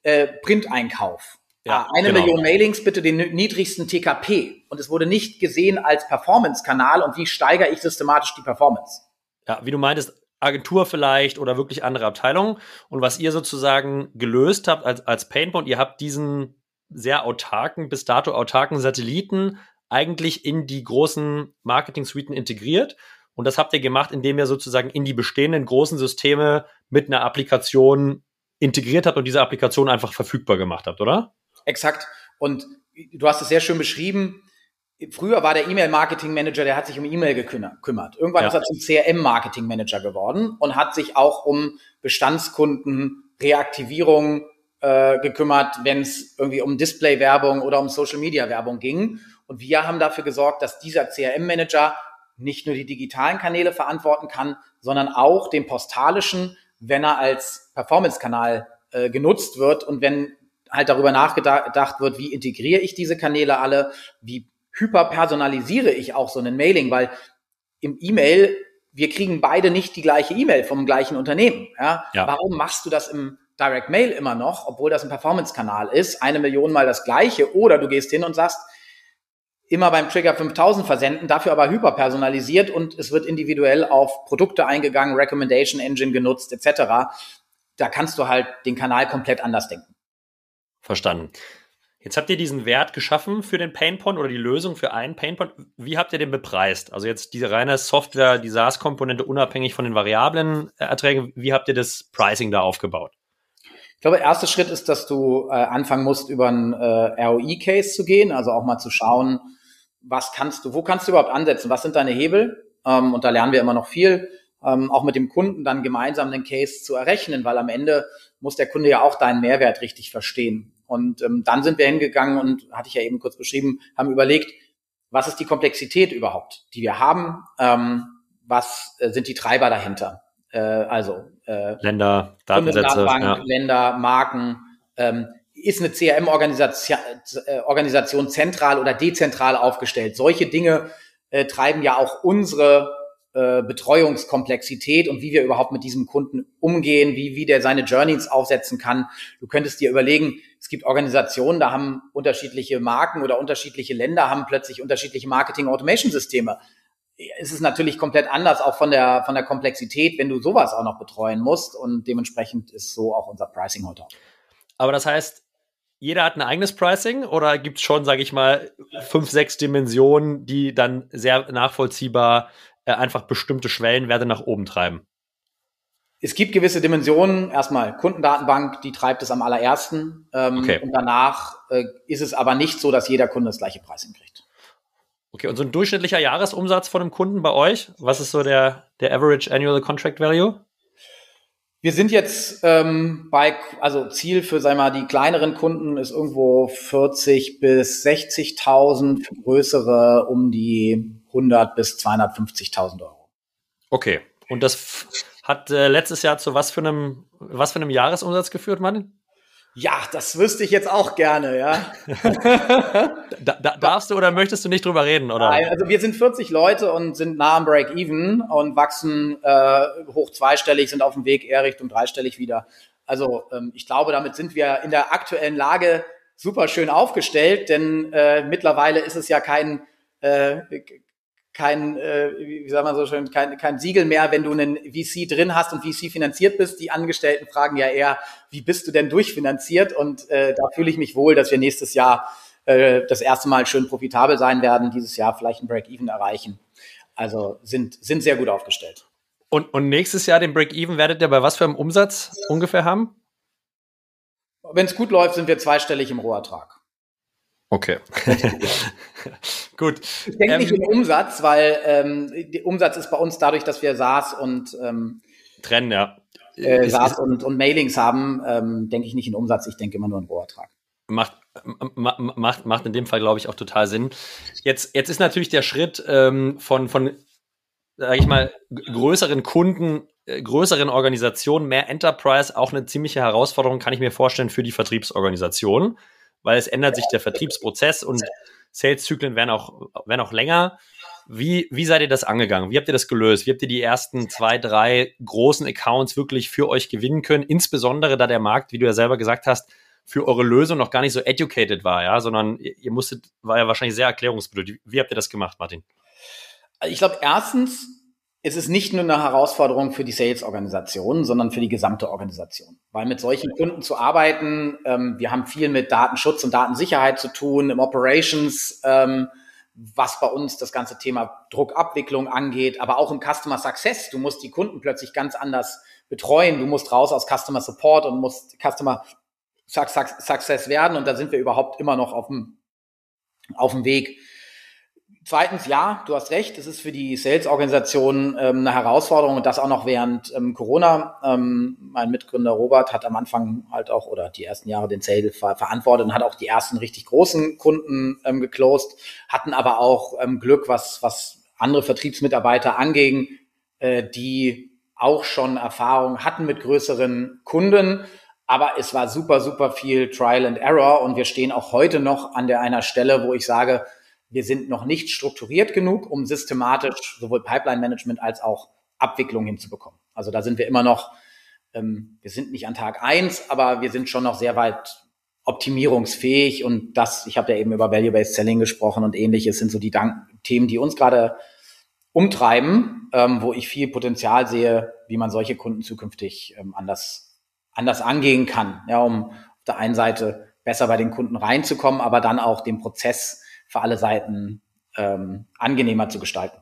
S2: äh, Printeinkauf. Ja, ah, eine genau. Million Mailings, bitte den niedrigsten TKP. Und es wurde nicht gesehen als Performance-Kanal und wie steigere ich systematisch die Performance.
S1: Ja, wie du meintest, Agentur vielleicht oder wirklich andere Abteilungen. Und was ihr sozusagen gelöst habt als, als Painpoint, ihr habt diesen sehr autarken, bis dato autarken Satelliten eigentlich in die großen Marketing-Suiten integriert. Und das habt ihr gemacht, indem ihr sozusagen in die bestehenden großen Systeme mit einer Applikation integriert habt und diese Applikation einfach verfügbar gemacht habt, oder?
S2: Exakt. Und du hast es sehr schön beschrieben. Früher war der E-Mail-Marketing-Manager, der hat sich um E-Mail gekümmert. Irgendwann ja. ist er zum CRM-Marketing-Manager geworden und hat sich auch um Bestandskunden, Reaktivierung äh, gekümmert, wenn es irgendwie um Display-Werbung oder um Social-Media-Werbung ging. Und wir haben dafür gesorgt, dass dieser CRM-Manager nicht nur die digitalen Kanäle verantworten kann, sondern auch den postalischen, wenn er als Performance-Kanal äh, genutzt wird und wenn halt darüber nachgedacht wird, wie integriere ich diese Kanäle alle, wie hyperpersonalisiere ich auch so einen Mailing, weil im E-Mail, wir kriegen beide nicht die gleiche E-Mail vom gleichen Unternehmen. Ja? ja? Warum machst du das im Direct Mail immer noch, obwohl das ein Performance-Kanal ist, eine Million mal das gleiche? Oder du gehst hin und sagst, immer beim Trigger 5000 versenden, dafür aber hyperpersonalisiert und es wird individuell auf Produkte eingegangen, Recommendation Engine genutzt etc. Da kannst du halt den Kanal komplett anders denken.
S1: Verstanden. Jetzt habt ihr diesen Wert geschaffen für den Painpoint oder die Lösung für einen Painpoint. Wie habt ihr den bepreist? Also jetzt diese reine Software, die SaaS-Komponente unabhängig von den variablen Erträgen. Wie habt ihr das Pricing da aufgebaut?
S2: Ich glaube, erster Schritt ist, dass du äh, anfangen musst, über einen äh, ROI-Case zu gehen, also auch mal zu schauen, was kannst du, wo kannst du überhaupt ansetzen, was sind deine Hebel? Ähm, und da lernen wir immer noch viel, ähm, auch mit dem Kunden dann gemeinsam den Case zu errechnen, weil am Ende muss der Kunde ja auch deinen Mehrwert richtig verstehen. Und ähm, dann sind wir hingegangen und, hatte ich ja eben kurz beschrieben, haben überlegt, was ist die Komplexität überhaupt, die wir haben? Ähm, was äh, sind die Treiber dahinter? Äh, also
S1: äh, Länder, Datensätze,
S2: ja. Länder, Marken. Ähm, ist eine CRM-Organisation äh, Organisation zentral oder dezentral aufgestellt? Solche Dinge äh, treiben ja auch unsere äh, Betreuungskomplexität und wie wir überhaupt mit diesem Kunden umgehen, wie, wie der seine Journeys aufsetzen kann. Du könntest dir überlegen, es gibt Organisationen, da haben unterschiedliche Marken oder unterschiedliche Länder haben plötzlich unterschiedliche Marketing-Automation-Systeme. Es ist natürlich komplett anders, auch von der, von der Komplexität, wenn du sowas auch noch betreuen musst und dementsprechend ist so auch unser Pricing heute.
S1: Aber das heißt, jeder hat ein eigenes Pricing oder gibt es schon, sage ich mal, fünf, sechs Dimensionen, die dann sehr nachvollziehbar äh, einfach bestimmte Schwellenwerte nach oben treiben?
S2: Es gibt gewisse Dimensionen. Erstmal Kundendatenbank, die treibt es am allerersten. Ähm, okay. Und danach äh, ist es aber nicht so, dass jeder Kunde das gleiche Pricing kriegt.
S1: Okay, und so ein durchschnittlicher Jahresumsatz von einem Kunden bei euch, was ist so der, der Average Annual Contract Value?
S2: Wir sind jetzt ähm, bei, also Ziel für, sagen wir mal, die kleineren Kunden ist irgendwo 40 bis 60.000, für größere um die 100 bis 250.000 Euro.
S1: Okay. Und das hat äh, letztes Jahr zu was für einem, was für einem Jahresumsatz geführt, Martin?
S2: Ja, das wüsste ich jetzt auch gerne, ja. <laughs> <laughs>
S1: da, da, darfst du oder möchtest du nicht drüber reden, oder?
S2: Nein, also wir sind 40 Leute und sind nah am Break-Even und wachsen äh, hoch zweistellig, sind auf dem Weg eher Richtung dreistellig wieder. Also ähm, ich glaube, damit sind wir in der aktuellen Lage super schön aufgestellt, denn äh, mittlerweile ist es ja kein, äh, kein, äh, wie sagt man so schön, kein, kein Siegel mehr, wenn du einen VC drin hast und VC finanziert bist. Die Angestellten fragen ja eher, wie bist du denn durchfinanziert? Und äh, da fühle ich mich wohl, dass wir nächstes Jahr äh, das erste Mal schön profitabel sein werden, dieses Jahr vielleicht ein Break-Even erreichen. Also sind, sind sehr gut aufgestellt.
S1: Und, und nächstes Jahr den Break-Even werdet ihr bei was für einem Umsatz ungefähr haben?
S2: Wenn es gut läuft, sind wir zweistellig im Rohertrag.
S1: Okay. <laughs> Gut.
S2: Ich denke ähm, nicht im Umsatz, weil ähm, der Umsatz ist bei uns dadurch, dass wir SaaS und ähm,
S1: trennen, ja.
S2: Äh, SaaS und, und Mailings haben, ähm, denke ich nicht in Umsatz, ich denke immer nur in Rohertrag.
S1: Macht, macht, macht in dem Fall, glaube ich, auch total Sinn. Jetzt, jetzt ist natürlich der Schritt ähm, von, von, sag ich mal, größeren Kunden, äh, größeren Organisationen, mehr Enterprise auch eine ziemliche Herausforderung, kann ich mir vorstellen, für die Vertriebsorganisation weil es ändert sich der Vertriebsprozess und Sales-Zyklen werden auch, werden auch länger. Wie, wie seid ihr das angegangen? Wie habt ihr das gelöst? Wie habt ihr die ersten zwei, drei großen Accounts wirklich für euch gewinnen können? Insbesondere da der Markt, wie du ja selber gesagt hast, für eure Lösung noch gar nicht so educated war, ja, sondern ihr musstet, war ja wahrscheinlich sehr erklärungsbedürftig. Wie habt ihr das gemacht, Martin?
S2: Ich glaube, erstens es ist nicht nur eine Herausforderung für die Sales-Organisation, sondern für die gesamte Organisation. Weil mit solchen Kunden zu arbeiten, ähm, wir haben viel mit Datenschutz und Datensicherheit zu tun, im Operations, ähm, was bei uns das ganze Thema Druckabwicklung angeht, aber auch im Customer Success. Du musst die Kunden plötzlich ganz anders betreuen. Du musst raus aus Customer Support und musst Customer Success werden. Und da sind wir überhaupt immer noch auf dem, auf dem Weg, Zweitens, ja, du hast recht, es ist für die Sales-Organisation ähm, eine Herausforderung und das auch noch während ähm, Corona. Ähm, mein Mitgründer Robert hat am Anfang halt auch oder die ersten Jahre den Sale ver verantwortet und hat auch die ersten richtig großen Kunden ähm, geclosed, hatten aber auch ähm, Glück, was, was andere Vertriebsmitarbeiter anging, äh, die auch schon Erfahrung hatten mit größeren Kunden. Aber es war super, super viel Trial and Error und wir stehen auch heute noch an der einer Stelle, wo ich sage, wir sind noch nicht strukturiert genug, um systematisch sowohl Pipeline-Management als auch Abwicklung hinzubekommen. Also da sind wir immer noch, ähm, wir sind nicht an Tag eins, aber wir sind schon noch sehr weit optimierungsfähig und das, ich habe ja eben über Value-Based Selling gesprochen und ähnliches sind so die Dank Themen, die uns gerade umtreiben, ähm, wo ich viel Potenzial sehe, wie man solche Kunden zukünftig ähm, anders, anders angehen kann, ja, um auf der einen Seite besser bei den Kunden reinzukommen, aber dann auch den Prozess für alle Seiten ähm, angenehmer zu gestalten.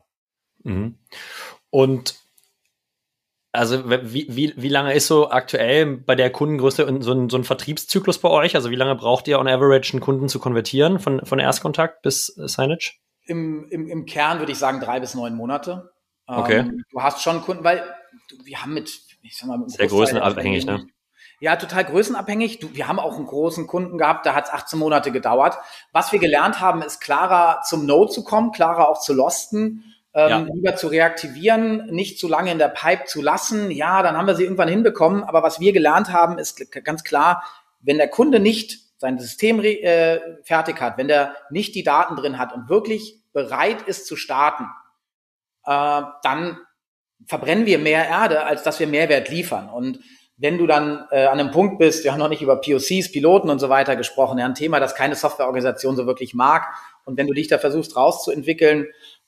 S1: Mhm. Und also wie, wie, wie lange ist so aktuell bei der Kundengröße so ein, so ein Vertriebszyklus bei euch? Also wie lange braucht ihr on average einen Kunden zu konvertieren von, von Erstkontakt bis Signage?
S2: Im, im, Im Kern würde ich sagen drei bis neun Monate.
S1: Okay. Ähm,
S2: du hast schon Kunden, weil wir haben mit, ich sag mal, mit
S1: sehr größenabhängig, ne?
S2: Ja, total größenabhängig. Du, wir haben auch einen großen Kunden gehabt, da hat es 18 Monate gedauert. Was wir gelernt haben, ist klarer zum No zu kommen, klarer auch zu losten, ähm, ja. lieber zu reaktivieren, nicht zu lange in der Pipe zu lassen. Ja, dann haben wir sie irgendwann hinbekommen. Aber was wir gelernt haben, ist ganz klar, wenn der Kunde nicht sein System äh, fertig hat, wenn der nicht die Daten drin hat und wirklich bereit ist zu starten, äh, dann verbrennen wir mehr Erde, als dass wir Mehrwert liefern. Und wenn du dann äh, an einem Punkt bist, wir haben noch nicht über POCs, Piloten und so weiter gesprochen, ja, ein Thema, das keine Softwareorganisation so wirklich mag. Und wenn du dich da versuchst rauszuentwickeln,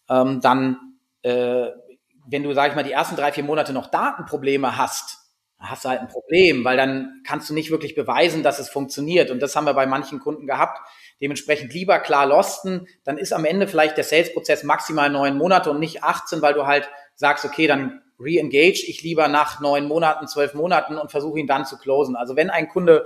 S2: ähm, dann, äh, wenn du, sag ich mal, die ersten drei, vier Monate noch Datenprobleme hast, hast du halt ein Problem, weil dann kannst du nicht wirklich beweisen, dass es funktioniert. Und das haben wir bei manchen Kunden gehabt. Dementsprechend lieber klar losten, dann ist am Ende vielleicht der Sales-Prozess maximal neun Monate und nicht 18, weil du halt sagst, okay, dann re-engage ich lieber nach neun Monaten, zwölf Monaten und versuche ihn dann zu closen. Also wenn ein Kunde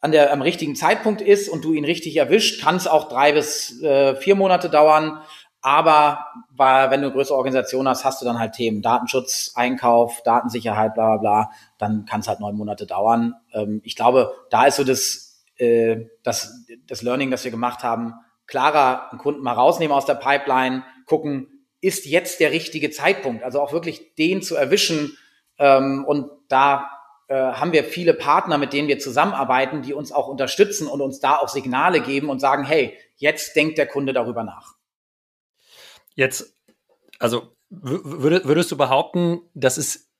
S2: an der, am richtigen Zeitpunkt ist und du ihn richtig erwischt, kann es auch drei bis äh, vier Monate dauern. Aber weil, wenn du eine größere Organisation hast, hast du dann halt Themen Datenschutz, Einkauf, Datensicherheit, bla bla bla. Dann kann es halt neun Monate dauern. Ähm, ich glaube, da ist so das, äh, das, das Learning, das wir gemacht haben, klarer einen Kunden mal rausnehmen aus der Pipeline, gucken, ist jetzt der richtige Zeitpunkt. Also auch wirklich den zu erwischen. Ähm, und da äh, haben wir viele Partner, mit denen wir zusammenarbeiten, die uns auch unterstützen und uns da auch Signale geben und sagen, hey, jetzt denkt der Kunde darüber nach.
S1: Jetzt, also würdest du behaupten, das ist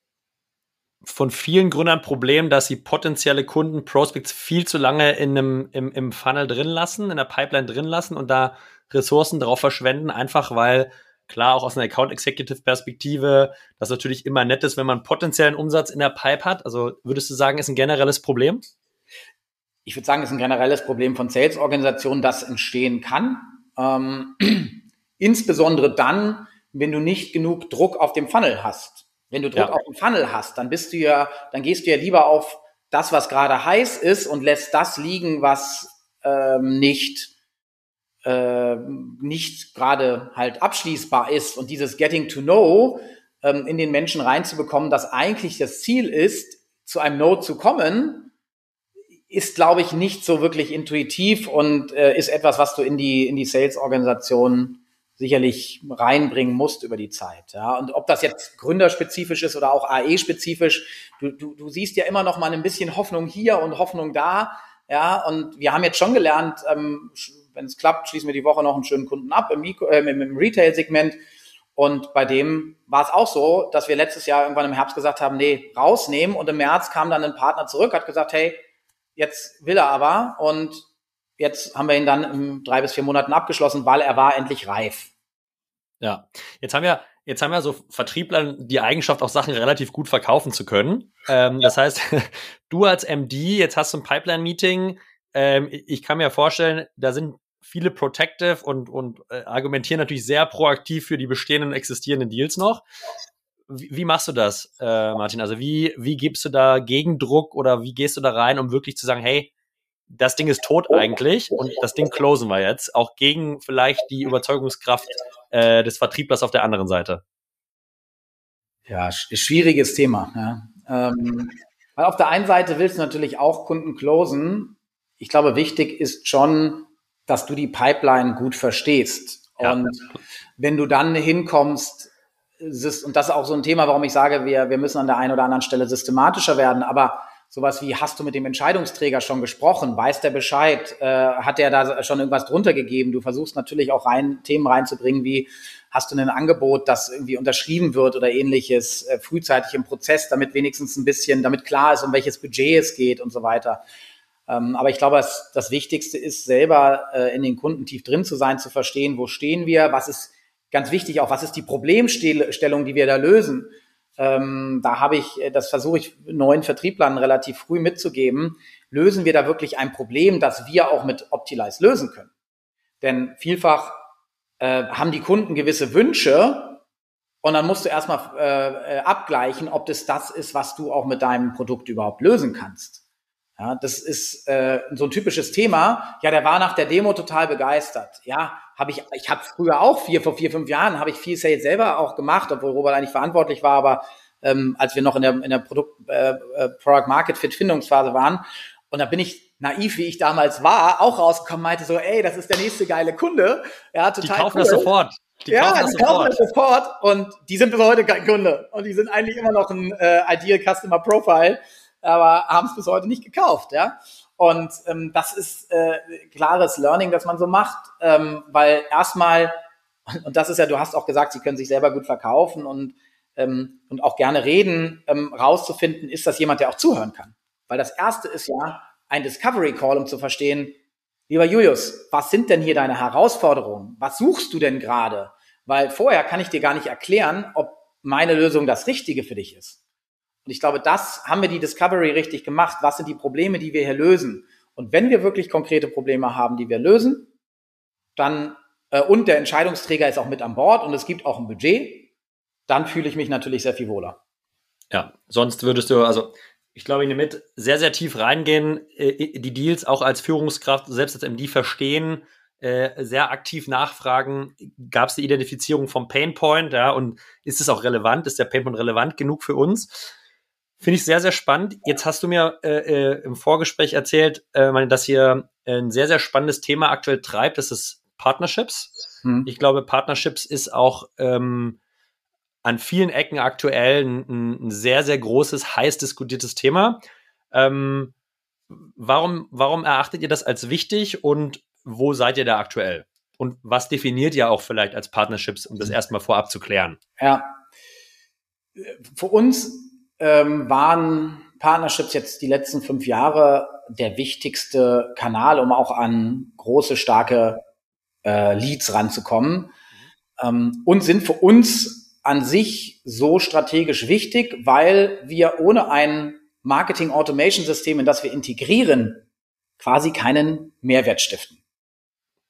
S1: von vielen Gründern ein Problem, dass sie potenzielle Kunden, Prospects viel zu lange in einem, im, im Funnel drin lassen, in der Pipeline drin lassen und da Ressourcen darauf verschwenden, einfach weil klar auch aus einer Account Executive Perspektive das natürlich immer nett ist, wenn man potenziellen Umsatz in der Pipe hat. Also würdest du sagen, ist ein generelles Problem?
S2: Ich würde sagen, ist ein generelles Problem von Sales-Organisationen, das entstehen kann. Ähm, <clears throat> insbesondere dann, wenn du nicht genug Druck auf dem Funnel hast. Wenn du Druck ja. auf dem Funnel hast, dann bist du ja, dann gehst du ja lieber auf das, was gerade heiß ist und lässt das liegen, was ähm, nicht äh, nicht gerade halt abschließbar ist und dieses Getting to Know ähm, in den Menschen reinzubekommen, dass eigentlich das Ziel ist, zu einem No zu kommen, ist, glaube ich, nicht so wirklich intuitiv und äh, ist etwas, was du in die, in die Sales-Organisation sicherlich reinbringen musst über die Zeit. Ja. Und ob das jetzt gründerspezifisch ist oder auch AE-spezifisch, du, du, du siehst ja immer noch mal ein bisschen Hoffnung hier und Hoffnung da. Ja, und wir haben jetzt schon gelernt, ähm, wenn es klappt, schließen wir die Woche noch einen schönen Kunden ab im, äh, im Retail-Segment. Und bei dem war es auch so, dass wir letztes Jahr irgendwann im Herbst gesagt haben, nee, rausnehmen. Und im März kam dann ein Partner zurück, hat gesagt, hey, jetzt will er aber. Und jetzt haben wir ihn dann in drei bis vier Monaten abgeschlossen, weil er war endlich reif.
S1: Ja, jetzt haben wir jetzt haben wir so Vertriebler die Eigenschaft, auch Sachen relativ gut verkaufen zu können. Ähm. Das heißt, <laughs> du als MD, jetzt hast du ein Pipeline-Meeting. Ähm, ich kann mir vorstellen, da sind viele Protective und, und äh, argumentieren natürlich sehr proaktiv für die bestehenden existierenden Deals noch. Wie, wie machst du das, äh, Martin? Also wie, wie gibst du da Gegendruck oder wie gehst du da rein, um wirklich zu sagen, hey, das Ding ist tot eigentlich und das Ding closen wir jetzt, auch gegen vielleicht die Überzeugungskraft äh, des Vertrieblers auf der anderen Seite?
S2: Ja, schwieriges Thema. Ja. Ähm, weil auf der einen Seite willst du natürlich auch Kunden closen. Ich glaube, wichtig ist schon, dass du die Pipeline gut verstehst. Ja. Und wenn du dann hinkommst, und das ist auch so ein Thema, warum ich sage, wir, wir müssen an der einen oder anderen Stelle systematischer werden, aber sowas wie, hast du mit dem Entscheidungsträger schon gesprochen? Weiß der Bescheid? Äh, hat der da schon irgendwas drunter gegeben? Du versuchst natürlich auch rein, Themen reinzubringen wie, hast du ein Angebot, das irgendwie unterschrieben wird oder ähnliches, äh, frühzeitig im Prozess, damit wenigstens ein bisschen, damit klar ist, um welches Budget es geht und so weiter. Ähm, aber ich glaube, das, das Wichtigste ist, selber äh, in den Kunden tief drin zu sein, zu verstehen, wo stehen wir, was ist ganz wichtig auch, was ist die Problemstellung, die wir da lösen ähm, da habe ich, äh, das versuche ich neuen Vertrieblern relativ früh mitzugeben, lösen wir da wirklich ein Problem, das wir auch mit Optilize lösen können. Denn vielfach äh, haben die Kunden gewisse Wünsche und dann musst du erstmal äh, äh, abgleichen, ob das das ist, was du auch mit deinem Produkt überhaupt lösen kannst. Ja, das ist äh, so ein typisches Thema. Ja, der war nach der Demo total begeistert. Ja, habe ich, ich habe früher auch vier, vor vier, fünf Jahren habe ich viel Sales selber auch gemacht, obwohl Robert eigentlich verantwortlich war, aber ähm, als wir noch in der, in der Produkt, äh, äh, Product Market Fit Findungsphase waren. Und da bin ich naiv, wie ich damals war, auch rausgekommen, meinte so, ey, das ist der nächste geile Kunde. Ja, total
S1: die kaufen cool. das sofort.
S2: Die ja, kaufen das die kaufen das sofort und die sind bis heute kein Kunde. Und die sind eigentlich immer noch ein äh, Ideal Customer Profile aber haben es bis heute nicht gekauft, ja. Und ähm, das ist äh, klares Learning, das man so macht, ähm, weil erstmal, und das ist ja, du hast auch gesagt, sie können sich selber gut verkaufen und, ähm, und auch gerne reden, ähm, rauszufinden, ist das jemand, der auch zuhören kann. Weil das erste ist ja ein Discovery Call, um zu verstehen, lieber Julius, was sind denn hier deine Herausforderungen? Was suchst du denn gerade? Weil vorher kann ich dir gar nicht erklären, ob meine Lösung das Richtige für dich ist. Und ich glaube, das haben wir die Discovery richtig gemacht. Was sind die Probleme, die wir hier lösen? Und wenn wir wirklich konkrete Probleme haben, die wir lösen, dann äh, und der Entscheidungsträger ist auch mit an Bord und es gibt auch ein Budget, dann fühle ich mich natürlich sehr viel wohler.
S1: Ja, sonst würdest du, also ich glaube, ich nehme mit, sehr, sehr tief reingehen, äh, die Deals auch als Führungskraft, selbst als MD verstehen, äh, sehr aktiv nachfragen, gab es die Identifizierung vom Painpoint, ja, und ist es auch relevant, ist der Painpoint relevant genug für uns? Finde ich sehr, sehr spannend. Jetzt hast du mir äh, äh, im Vorgespräch erzählt, äh, dass hier ein sehr, sehr spannendes Thema aktuell treibt. Das ist Partnerships. Hm. Ich glaube, Partnerships ist auch ähm, an vielen Ecken aktuell ein, ein, sehr, sehr großes, heiß diskutiertes Thema. Ähm, warum, warum erachtet ihr das als wichtig und wo seid ihr da aktuell? Und was definiert ihr auch vielleicht als Partnerships, um das erstmal vorab zu klären?
S2: Ja. Für uns ähm, waren Partnerships jetzt die letzten fünf Jahre der wichtigste Kanal, um auch an große, starke äh, Leads ranzukommen ähm, und sind für uns an sich so strategisch wichtig, weil wir ohne ein Marketing Automation System, in das wir integrieren, quasi keinen Mehrwert stiften.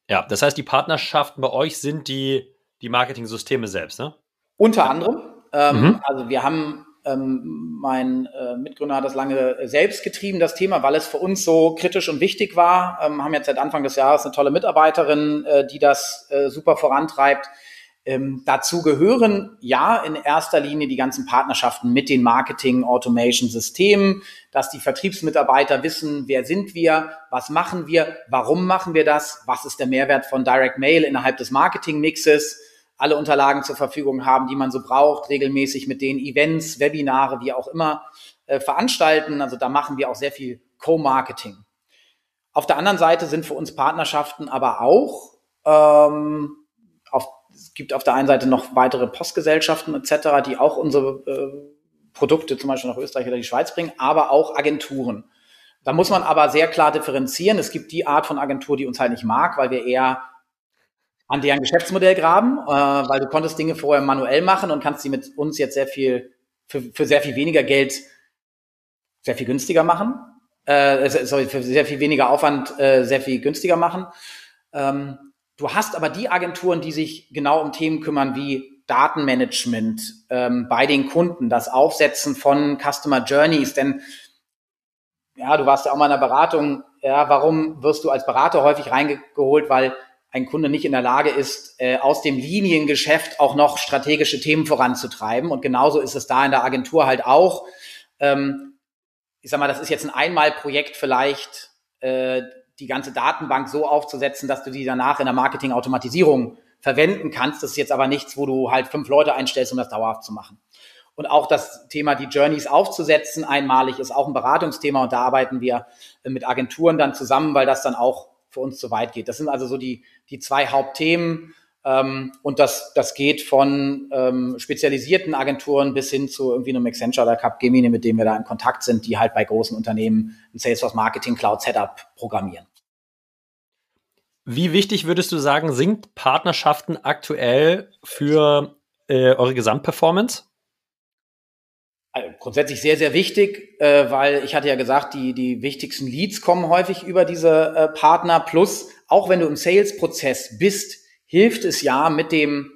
S1: Ja, das heißt, die Partnerschaften bei euch sind die, die Marketing-Systeme selbst, ne?
S2: Unter anderem. Ähm, mhm. Also wir haben, ähm, mein äh, Mitgründer hat das lange selbst getrieben, das Thema, weil es für uns so kritisch und wichtig war. Ähm, haben jetzt seit Anfang des Jahres eine tolle Mitarbeiterin, äh, die das äh, super vorantreibt. Ähm, dazu gehören ja in erster Linie die ganzen Partnerschaften mit den Marketing-Automation-Systemen, dass die Vertriebsmitarbeiter wissen, wer sind wir, was machen wir, warum machen wir das, was ist der Mehrwert von Direct Mail innerhalb des Marketing-Mixes, alle Unterlagen zur Verfügung haben, die man so braucht, regelmäßig mit den Events, Webinare, wie auch immer äh, veranstalten. Also da machen wir auch sehr viel Co-Marketing. Auf der anderen Seite sind für uns Partnerschaften aber auch ähm, auf es gibt auf der einen Seite noch weitere Postgesellschaften etc., die auch unsere äh, Produkte zum Beispiel nach Österreich oder die Schweiz bringen, aber auch Agenturen. Da muss man aber sehr klar differenzieren. Es gibt die Art von Agentur, die uns halt nicht mag, weil wir eher an deren Geschäftsmodell graben, äh, weil du konntest Dinge vorher manuell machen und kannst sie mit uns jetzt sehr viel, für, für sehr viel weniger Geld sehr viel günstiger machen. Äh, sorry, für sehr viel weniger Aufwand äh, sehr viel günstiger machen. Ähm, Du hast aber die Agenturen, die sich genau um Themen kümmern wie Datenmanagement ähm, bei den Kunden, das Aufsetzen von Customer Journeys, denn ja, du warst ja auch mal in der Beratung. Ja, warum wirst du als Berater häufig reingeholt, weil ein Kunde nicht in der Lage ist, äh, aus dem Liniengeschäft auch noch strategische Themen voranzutreiben. Und genauso ist es da in der Agentur halt auch. Ähm, ich sag mal, das ist jetzt ein Einmalprojekt vielleicht. Äh, die ganze Datenbank so aufzusetzen, dass du die danach in der Marketing-Automatisierung verwenden kannst. Das ist jetzt aber nichts, wo du halt fünf Leute einstellst, um das dauerhaft zu machen. Und auch das Thema, die Journeys aufzusetzen, einmalig, ist auch ein Beratungsthema und da arbeiten wir mit Agenturen dann zusammen, weil das dann auch für uns zu weit geht. Das sind also so die, die zwei Hauptthemen. Ähm, und das, das geht von ähm, spezialisierten Agenturen bis hin zu irgendwie einem Accenture oder Capgemini, mit dem wir da in Kontakt sind, die halt bei großen Unternehmen ein Salesforce Marketing Cloud Setup programmieren.
S1: Wie wichtig würdest du sagen, sind Partnerschaften aktuell für äh, eure Gesamtperformance?
S2: Also grundsätzlich sehr, sehr wichtig, äh, weil ich hatte ja gesagt, die, die wichtigsten Leads kommen häufig über diese äh, Partner. Plus, auch wenn du im Sales-Prozess bist, hilft es ja mit dem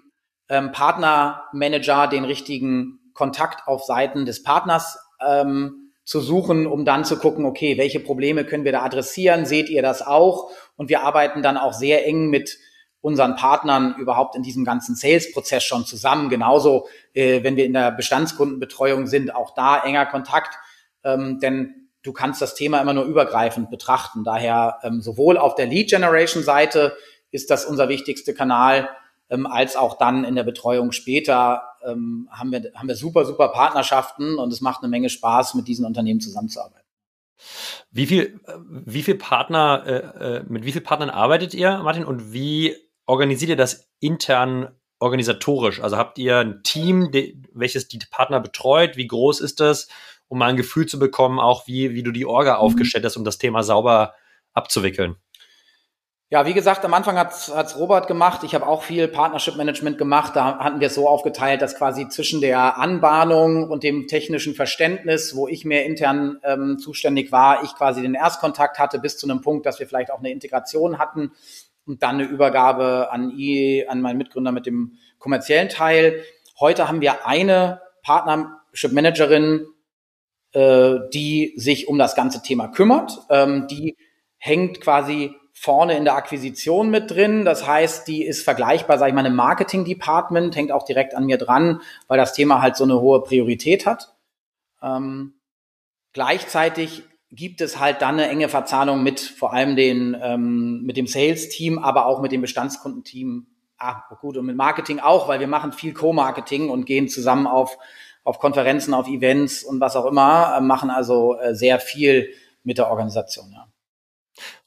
S2: ähm, Partnermanager den richtigen Kontakt auf Seiten des Partners ähm, zu suchen, um dann zu gucken, okay, welche Probleme können wir da adressieren? Seht ihr das auch? Und wir arbeiten dann auch sehr eng mit unseren Partnern überhaupt in diesem ganzen Sales-Prozess schon zusammen. Genauso, äh, wenn wir in der Bestandskundenbetreuung sind, auch da enger Kontakt, ähm, denn du kannst das Thema immer nur übergreifend betrachten. Daher ähm, sowohl auf der Lead-Generation-Seite ist das unser wichtigster Kanal, ähm, als auch dann in der Betreuung später ähm, haben, wir, haben wir super, super Partnerschaften und es macht eine Menge Spaß, mit diesen Unternehmen zusammenzuarbeiten.
S1: Wie viel, äh, wie viel Partner, äh, äh, mit wie vielen Partnern arbeitet ihr, Martin, und wie organisiert ihr das intern organisatorisch? Also habt ihr ein Team, welches die Partner betreut? Wie groß ist das? Um mal ein Gefühl zu bekommen, auch wie, wie du die Orga mhm. aufgestellt hast, um das Thema sauber abzuwickeln.
S2: Ja, wie gesagt, am Anfang hat's hat's Robert gemacht. Ich habe auch viel Partnership Management gemacht. Da hatten wir es so aufgeteilt, dass quasi zwischen der Anbahnung und dem technischen Verständnis, wo ich mehr intern ähm, zuständig war, ich quasi den Erstkontakt hatte bis zu einem Punkt, dass wir vielleicht auch eine Integration hatten und dann eine Übergabe an I, an meinen Mitgründer mit dem kommerziellen Teil. Heute haben wir eine Partnership Managerin, äh, die sich um das ganze Thema kümmert. Ähm, die hängt quasi vorne in der Akquisition mit drin. Das heißt, die ist vergleichbar, sage ich mal, im Marketing-Department, hängt auch direkt an mir dran, weil das Thema halt so eine hohe Priorität hat. Ähm, gleichzeitig gibt es halt dann eine enge Verzahnung mit vor allem den, ähm, mit dem Sales-Team, aber auch mit dem Bestandskundenteam. Ah, gut, und mit Marketing auch, weil wir machen viel Co-Marketing und gehen zusammen auf, auf Konferenzen, auf Events und was auch immer, äh, machen also äh, sehr viel mit der Organisation, ja.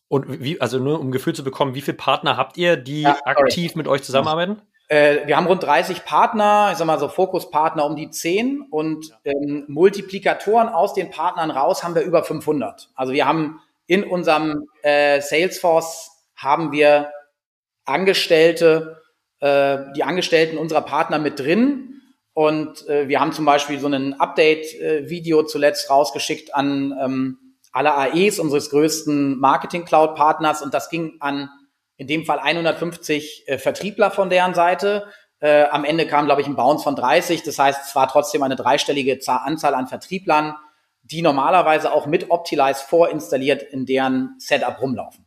S1: Und wie, also nur um Gefühl zu bekommen, wie viele Partner habt ihr, die ja, aktiv mit euch zusammenarbeiten?
S2: Äh, wir haben rund 30 Partner, ich sag mal so Fokuspartner um die 10 und ähm, Multiplikatoren aus den Partnern raus haben wir über 500. Also wir haben in unserem äh, Salesforce haben wir Angestellte, äh, die Angestellten unserer Partner mit drin. Und äh, wir haben zum Beispiel so ein Update-Video zuletzt rausgeschickt an ähm, alle AEs unseres größten Marketing-Cloud-Partners und das ging an in dem Fall 150 äh, Vertriebler von deren Seite. Äh, am Ende kam, glaube ich, ein Bounce von 30. Das heißt, es war trotzdem eine dreistellige Anzahl an Vertrieblern, die normalerweise auch mit Optilize vorinstalliert in deren Setup rumlaufen.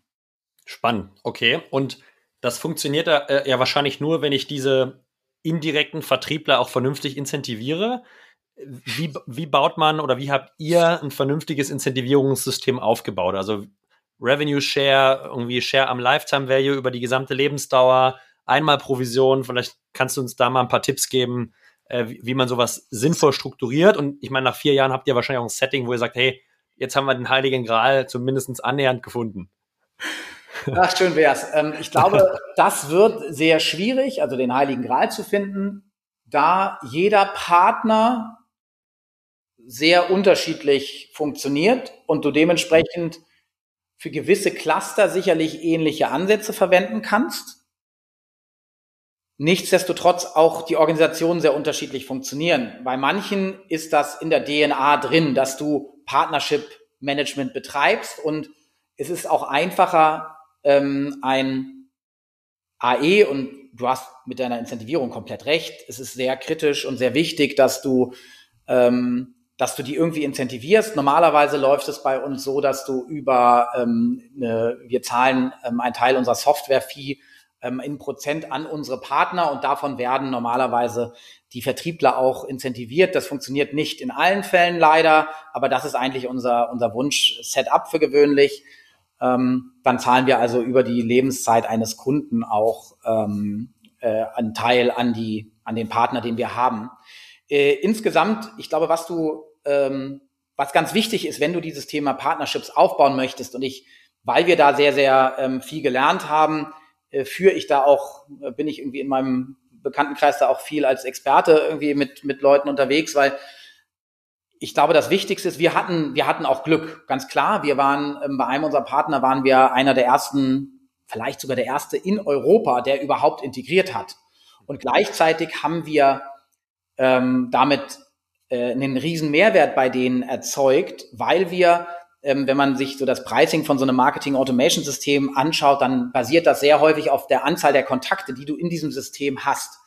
S1: Spannend, okay. Und das funktioniert äh, ja wahrscheinlich nur, wenn ich diese indirekten Vertriebler auch vernünftig incentiviere. Wie, wie baut man oder wie habt ihr ein vernünftiges Incentivierungssystem aufgebaut? Also Revenue Share, irgendwie Share am Lifetime Value über die gesamte Lebensdauer, einmal Provision. Vielleicht kannst du uns da mal ein paar Tipps geben, äh, wie, wie, man sowas sinnvoll strukturiert. Und ich meine, nach vier Jahren habt ihr wahrscheinlich auch ein Setting, wo ihr sagt, hey, jetzt haben wir den Heiligen Gral zumindest annähernd gefunden.
S2: Ach, schön wär's. Ähm, ich glaube, <laughs> das wird sehr schwierig, also den Heiligen Gral zu finden, da jeder Partner sehr unterschiedlich funktioniert und du dementsprechend für gewisse Cluster sicherlich ähnliche Ansätze verwenden kannst. Nichtsdestotrotz auch die Organisationen sehr unterschiedlich funktionieren. Bei manchen ist das in der DNA drin, dass du Partnership Management betreibst und es ist auch einfacher, ähm, ein AE und du hast mit deiner Incentivierung komplett recht. Es ist sehr kritisch und sehr wichtig, dass du ähm, dass du die irgendwie incentivierst. Normalerweise läuft es bei uns so, dass du über ähm, eine, wir zahlen ähm, einen Teil unserer Software-Fee ähm, in Prozent an unsere Partner und davon werden normalerweise die Vertriebler auch incentiviert. Das funktioniert nicht in allen Fällen leider, aber das ist eigentlich unser, unser Wunsch-Setup für gewöhnlich. Ähm, dann zahlen wir also über die Lebenszeit eines Kunden auch ähm, äh, einen Teil an die, an den Partner, den wir haben. Äh, insgesamt, ich glaube, was du, ähm, was ganz wichtig ist, wenn du dieses Thema Partnerships aufbauen möchtest und ich, weil wir da sehr, sehr ähm, viel gelernt haben, äh, führe ich da auch, äh, bin ich irgendwie in meinem Bekanntenkreis da auch viel als Experte irgendwie mit, mit Leuten unterwegs, weil ich glaube, das Wichtigste ist, wir hatten, wir hatten auch Glück, ganz klar. Wir waren, ähm, bei einem unserer Partner waren wir einer der ersten, vielleicht sogar der erste in Europa, der überhaupt integriert hat. Und gleichzeitig haben wir ähm, damit äh, einen riesen Mehrwert bei denen erzeugt, weil wir, ähm, wenn man sich so das Pricing von so einem Marketing-Automation-System anschaut, dann basiert das sehr häufig auf der Anzahl der Kontakte, die du in diesem System hast.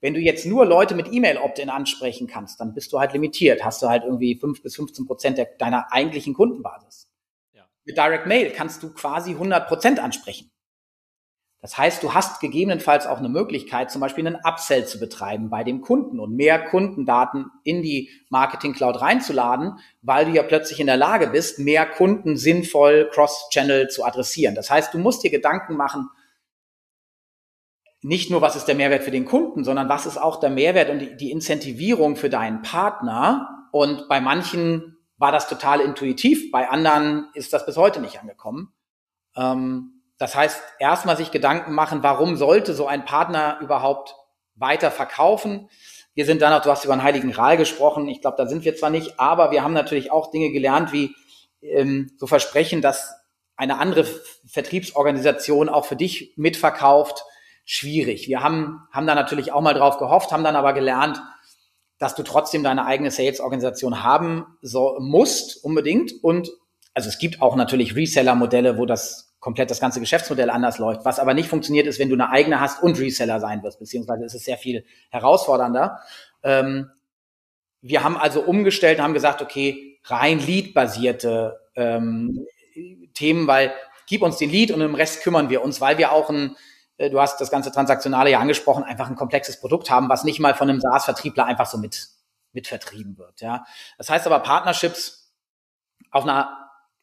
S2: Wenn du jetzt nur Leute mit E-Mail-Opt-in ansprechen kannst, dann bist du halt limitiert. Hast du halt irgendwie fünf bis 15 Prozent deiner eigentlichen Kundenbasis. Ja. Mit Direct Mail kannst du quasi 100 Prozent ansprechen. Das heißt, du hast gegebenenfalls auch eine Möglichkeit, zum Beispiel einen Upsell zu betreiben bei dem Kunden und mehr Kundendaten in die Marketing Cloud reinzuladen, weil du ja plötzlich in der Lage bist, mehr Kunden sinnvoll cross-channel zu adressieren. Das heißt, du musst dir Gedanken machen, nicht nur, was ist der Mehrwert für den Kunden, sondern was ist auch der Mehrwert und die Incentivierung für deinen Partner. Und bei manchen war das total intuitiv, bei anderen ist das bis heute nicht angekommen. Ähm, das heißt, erstmal sich Gedanken machen, warum sollte so ein Partner überhaupt weiter verkaufen? Wir sind dann auch, du hast über den Heiligen Gral gesprochen. Ich glaube, da sind wir zwar nicht, aber wir haben natürlich auch Dinge gelernt, wie ähm, so Versprechen, dass eine andere Vertriebsorganisation auch für dich mitverkauft. Schwierig. Wir haben, haben da natürlich auch mal drauf gehofft, haben dann aber gelernt, dass du trotzdem deine eigene Sales-Organisation haben so, musst, unbedingt. Und also es gibt auch natürlich Reseller-Modelle, wo das komplett das ganze Geschäftsmodell anders läuft. Was aber nicht funktioniert, ist, wenn du eine eigene hast und Reseller sein wirst, beziehungsweise ist es sehr viel herausfordernder. Ähm, wir haben also umgestellt und haben gesagt, okay, rein Lead-basierte ähm, Themen, weil gib uns den Lead und im Rest kümmern wir uns, weil wir auch ein, äh, du hast das ganze Transaktionale ja angesprochen, einfach ein komplexes Produkt haben, was nicht mal von einem SaaS-Vertriebler einfach so mit, mit vertrieben wird. Ja. Das heißt aber Partnerships auf einer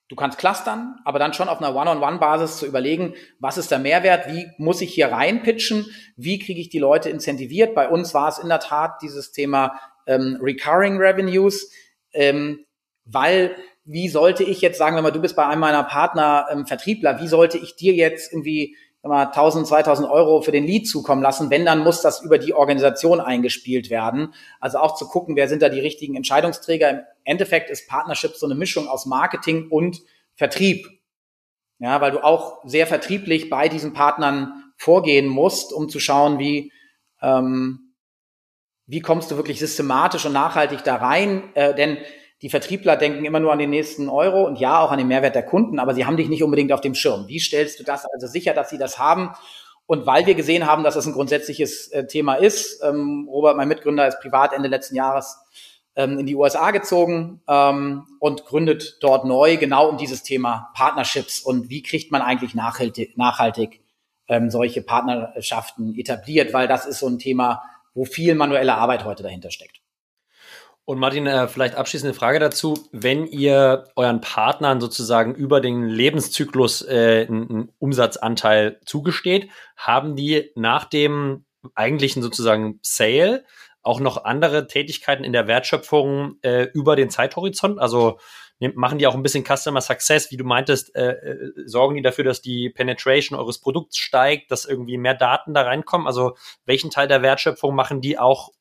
S2: Du kannst clustern, aber dann schon auf einer One-on-One-Basis zu überlegen, was ist der Mehrwert, wie muss ich hier reinpitchen, wie kriege ich die Leute incentiviert. Bei uns war es in der Tat dieses Thema ähm, Recurring Revenues, ähm, weil wie sollte ich jetzt sagen, wenn mal du bist bei einem meiner Partner ähm, Vertriebler, wie sollte ich dir jetzt irgendwie mal 1000, 2000 Euro für den Lead zukommen lassen. Wenn, dann muss das über die Organisation eingespielt werden. Also auch zu gucken, wer sind da die richtigen Entscheidungsträger. Im Endeffekt ist Partnership so eine Mischung aus Marketing und Vertrieb. Ja, weil du auch sehr vertrieblich bei diesen Partnern vorgehen musst, um zu schauen, wie, ähm, wie kommst du wirklich systematisch und nachhaltig da rein. Äh, denn die Vertriebler denken immer nur an den nächsten Euro und ja, auch an den Mehrwert der Kunden, aber sie haben dich nicht unbedingt auf dem Schirm. Wie stellst du das also sicher, dass sie das haben? Und weil wir gesehen haben, dass das ein grundsätzliches äh, Thema ist, ähm, Robert, mein Mitgründer, ist privat Ende letzten Jahres ähm, in die USA gezogen ähm, und gründet dort neu genau um dieses Thema Partnerships und wie kriegt man eigentlich nachhaltig, nachhaltig ähm, solche Partnerschaften etabliert, weil das ist so ein Thema, wo viel manuelle Arbeit heute dahinter steckt.
S1: Und Martin, äh, vielleicht abschließende Frage dazu. Wenn ihr euren Partnern sozusagen über den Lebenszyklus äh, einen Umsatzanteil zugesteht, haben die nach dem eigentlichen sozusagen Sale auch noch andere Tätigkeiten in der Wertschöpfung äh, über den Zeithorizont? Also machen die auch ein bisschen Customer Success, wie du meintest, äh, äh, sorgen die dafür, dass die Penetration eures Produkts steigt, dass irgendwie mehr Daten da reinkommen? Also welchen Teil der Wertschöpfung machen die auch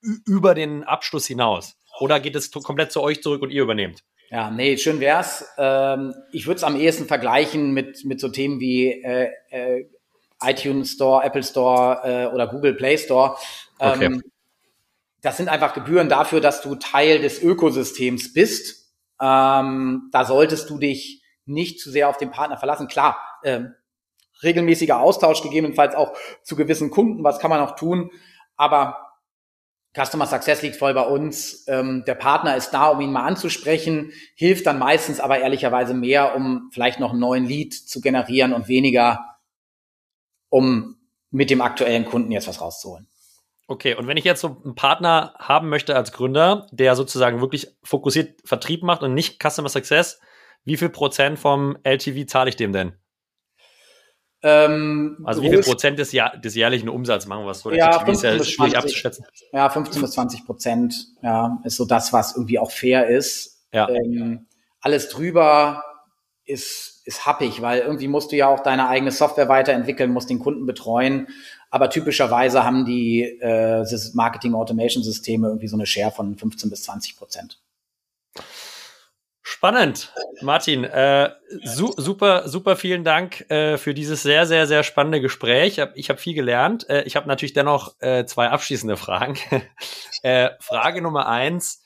S1: über den Abschluss hinaus? Oder geht es komplett zu euch zurück und ihr übernehmt?
S2: Ja, nee, schön wär's. Ähm, ich würde es am ehesten vergleichen mit, mit so Themen wie äh, äh, iTunes Store, Apple Store äh, oder Google Play Store. Ähm, okay. Das sind einfach Gebühren dafür, dass du Teil des Ökosystems bist. Ähm, da solltest du dich nicht zu sehr auf den Partner verlassen. Klar, ähm, regelmäßiger Austausch gegebenenfalls auch zu gewissen Kunden, was kann man auch tun, aber Customer Success liegt voll bei uns. Ähm, der Partner ist da, um ihn mal anzusprechen, hilft dann meistens aber ehrlicherweise mehr, um vielleicht noch einen neuen Lead zu generieren und weniger, um mit dem aktuellen Kunden jetzt was rauszuholen.
S1: Okay, und wenn ich jetzt so einen Partner haben möchte als Gründer, der sozusagen wirklich fokussiert Vertrieb macht und nicht Customer Success, wie viel Prozent vom LTV zahle ich dem denn? Ähm, also wie viel Prozent des, Jahr, des jährlichen Umsatzes machen wir so?
S2: Ja, 15 ist ja schwierig 20, abzuschätzen. Ja, 15 bis 20 Prozent, ja, ist so das, was irgendwie auch fair ist. Ja. Ähm, alles drüber ist, ist happig, weil irgendwie musst du ja auch deine eigene Software weiterentwickeln, musst den Kunden betreuen. Aber typischerweise haben die äh, Marketing Automation Systeme irgendwie so eine Share von 15 bis 20 Prozent.
S1: Spannend, Martin. Äh, su super, super vielen Dank äh, für dieses sehr, sehr, sehr spannende Gespräch. Ich habe viel gelernt. Äh, ich habe natürlich dennoch äh, zwei abschließende Fragen. <laughs> Äh, Frage Nummer eins.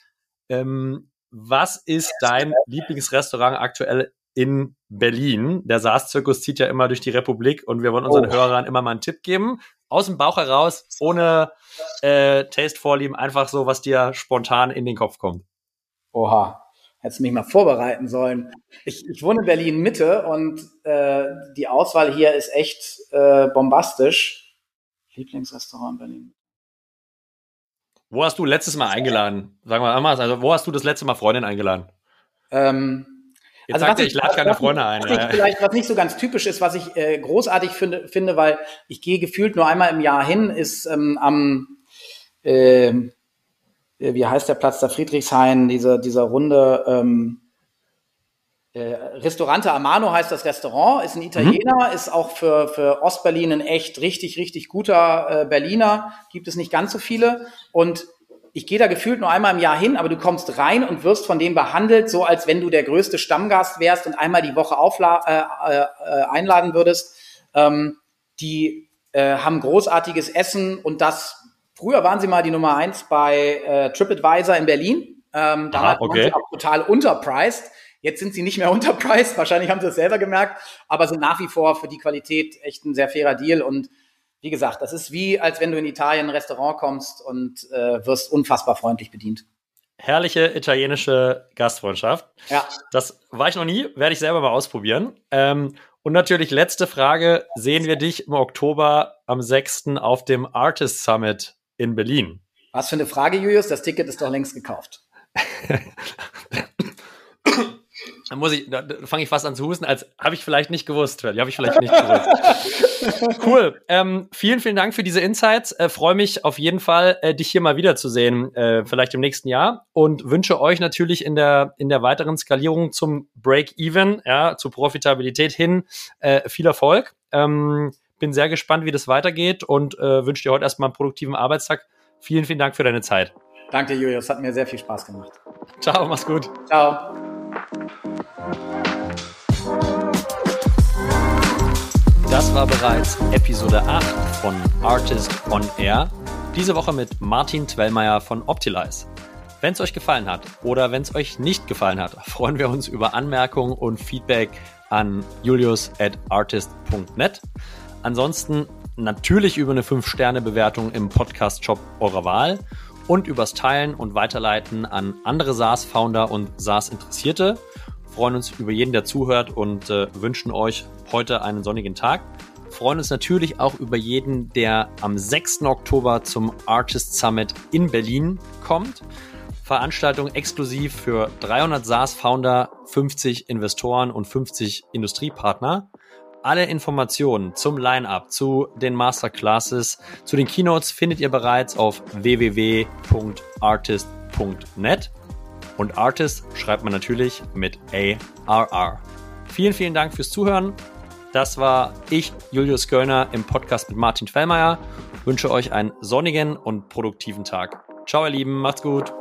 S1: Ähm, was ist dein Lieblingsrestaurant aktuell in Berlin? Der Saas-Zirkus zieht ja immer durch die Republik und wir wollen unseren oh. Hörern immer mal einen Tipp geben. Aus dem Bauch heraus, ohne äh, Taste-Vorlieben, einfach so, was dir spontan in den Kopf kommt.
S2: Oha, Hättest mich mal vorbereiten sollen. Ich, ich wohne in Berlin Mitte und äh, die Auswahl hier ist echt äh, bombastisch. Lieblingsrestaurant in Berlin.
S1: Wo hast du letztes Mal eingeladen? Sagen wir mal, also wo hast du das letzte Mal Freundin eingeladen? Ähm,
S2: Jetzt also sagt er, ich lade keine Freunde ein. Was vielleicht, was nicht so ganz typisch ist, was ich äh, großartig finde, finde, weil ich gehe gefühlt nur einmal im Jahr hin, ist ähm, am äh, äh, wie heißt der Platz der Friedrichshain, dieser, dieser Runde, ähm, äh, Restaurante Amano heißt das Restaurant, ist ein Italiener, mhm. ist auch für, für Ostberlin ein echt richtig, richtig guter äh, Berliner, gibt es nicht ganz so viele und ich gehe da gefühlt nur einmal im Jahr hin, aber du kommst rein und wirst von denen behandelt, so als wenn du der größte Stammgast wärst und einmal die Woche aufla äh, äh, einladen würdest. Ähm, die äh, haben großartiges Essen und das Früher waren sie mal die Nummer eins bei äh, TripAdvisor in Berlin. Ähm, damals Aha, okay. waren sie auch total unterpriced. Jetzt sind sie nicht mehr <laughs> unterpriced. Wahrscheinlich haben sie es selber gemerkt, aber sind nach wie vor für die Qualität echt ein sehr fairer Deal. Und wie gesagt, das ist wie, als wenn du in Italien in ein Restaurant kommst und äh, wirst unfassbar freundlich bedient.
S1: Herrliche italienische Gastfreundschaft. Ja. Das war ich noch nie, werde ich selber mal ausprobieren. Ähm, und natürlich letzte Frage: Sehen wir dich im Oktober am 6. auf dem Artist Summit in Berlin.
S2: Was für eine Frage, Julius? Das Ticket ist doch längst gekauft. <coughs>
S1: Dann muss ich, da fange ich fast an zu husten, als habe ich vielleicht nicht gewusst. Die habe ich vielleicht nicht gewusst. <laughs> cool. Ähm, vielen, vielen Dank für diese Insights. Äh, Freue mich auf jeden Fall, äh, dich hier mal wiederzusehen, äh, vielleicht im nächsten Jahr. Und wünsche euch natürlich in der, in der weiteren Skalierung zum Break-Even, ja, zur Profitabilität hin, äh, viel Erfolg. Ähm, bin sehr gespannt, wie das weitergeht und äh, wünsche dir heute erstmal einen produktiven Arbeitstag. Vielen, vielen Dank für deine Zeit.
S2: Danke, Julius. Hat mir sehr viel Spaß gemacht.
S1: Ciao, mach's gut.
S2: Ciao.
S1: Das war bereits Episode 8 von Artist on Air. Diese Woche mit Martin Twellmeier von Optilize. Wenn es euch gefallen hat oder wenn es euch nicht gefallen hat, freuen wir uns über Anmerkungen und Feedback an julius at artist.net. Ansonsten natürlich über eine 5-Sterne-Bewertung im Podcast-Shop eurer Wahl und übers Teilen und Weiterleiten an andere SaaS-Founder und SaaS-Interessierte. Freuen uns über jeden, der zuhört und äh, wünschen euch heute einen sonnigen Tag. Freuen uns natürlich auch über jeden, der am 6. Oktober zum Artist Summit in Berlin kommt. Veranstaltung exklusiv für 300 SaaS-Founder, 50 Investoren und 50 Industriepartner. Alle Informationen zum Line-Up, zu den Masterclasses, zu den Keynotes findet ihr bereits auf www.artist.net. Und Artist schreibt man natürlich mit ARR. Vielen, vielen Dank fürs Zuhören. Das war ich, Julius Göllner, im Podcast mit Martin Fellmeier. Wünsche euch einen sonnigen und produktiven Tag. Ciao, ihr Lieben. Macht's gut.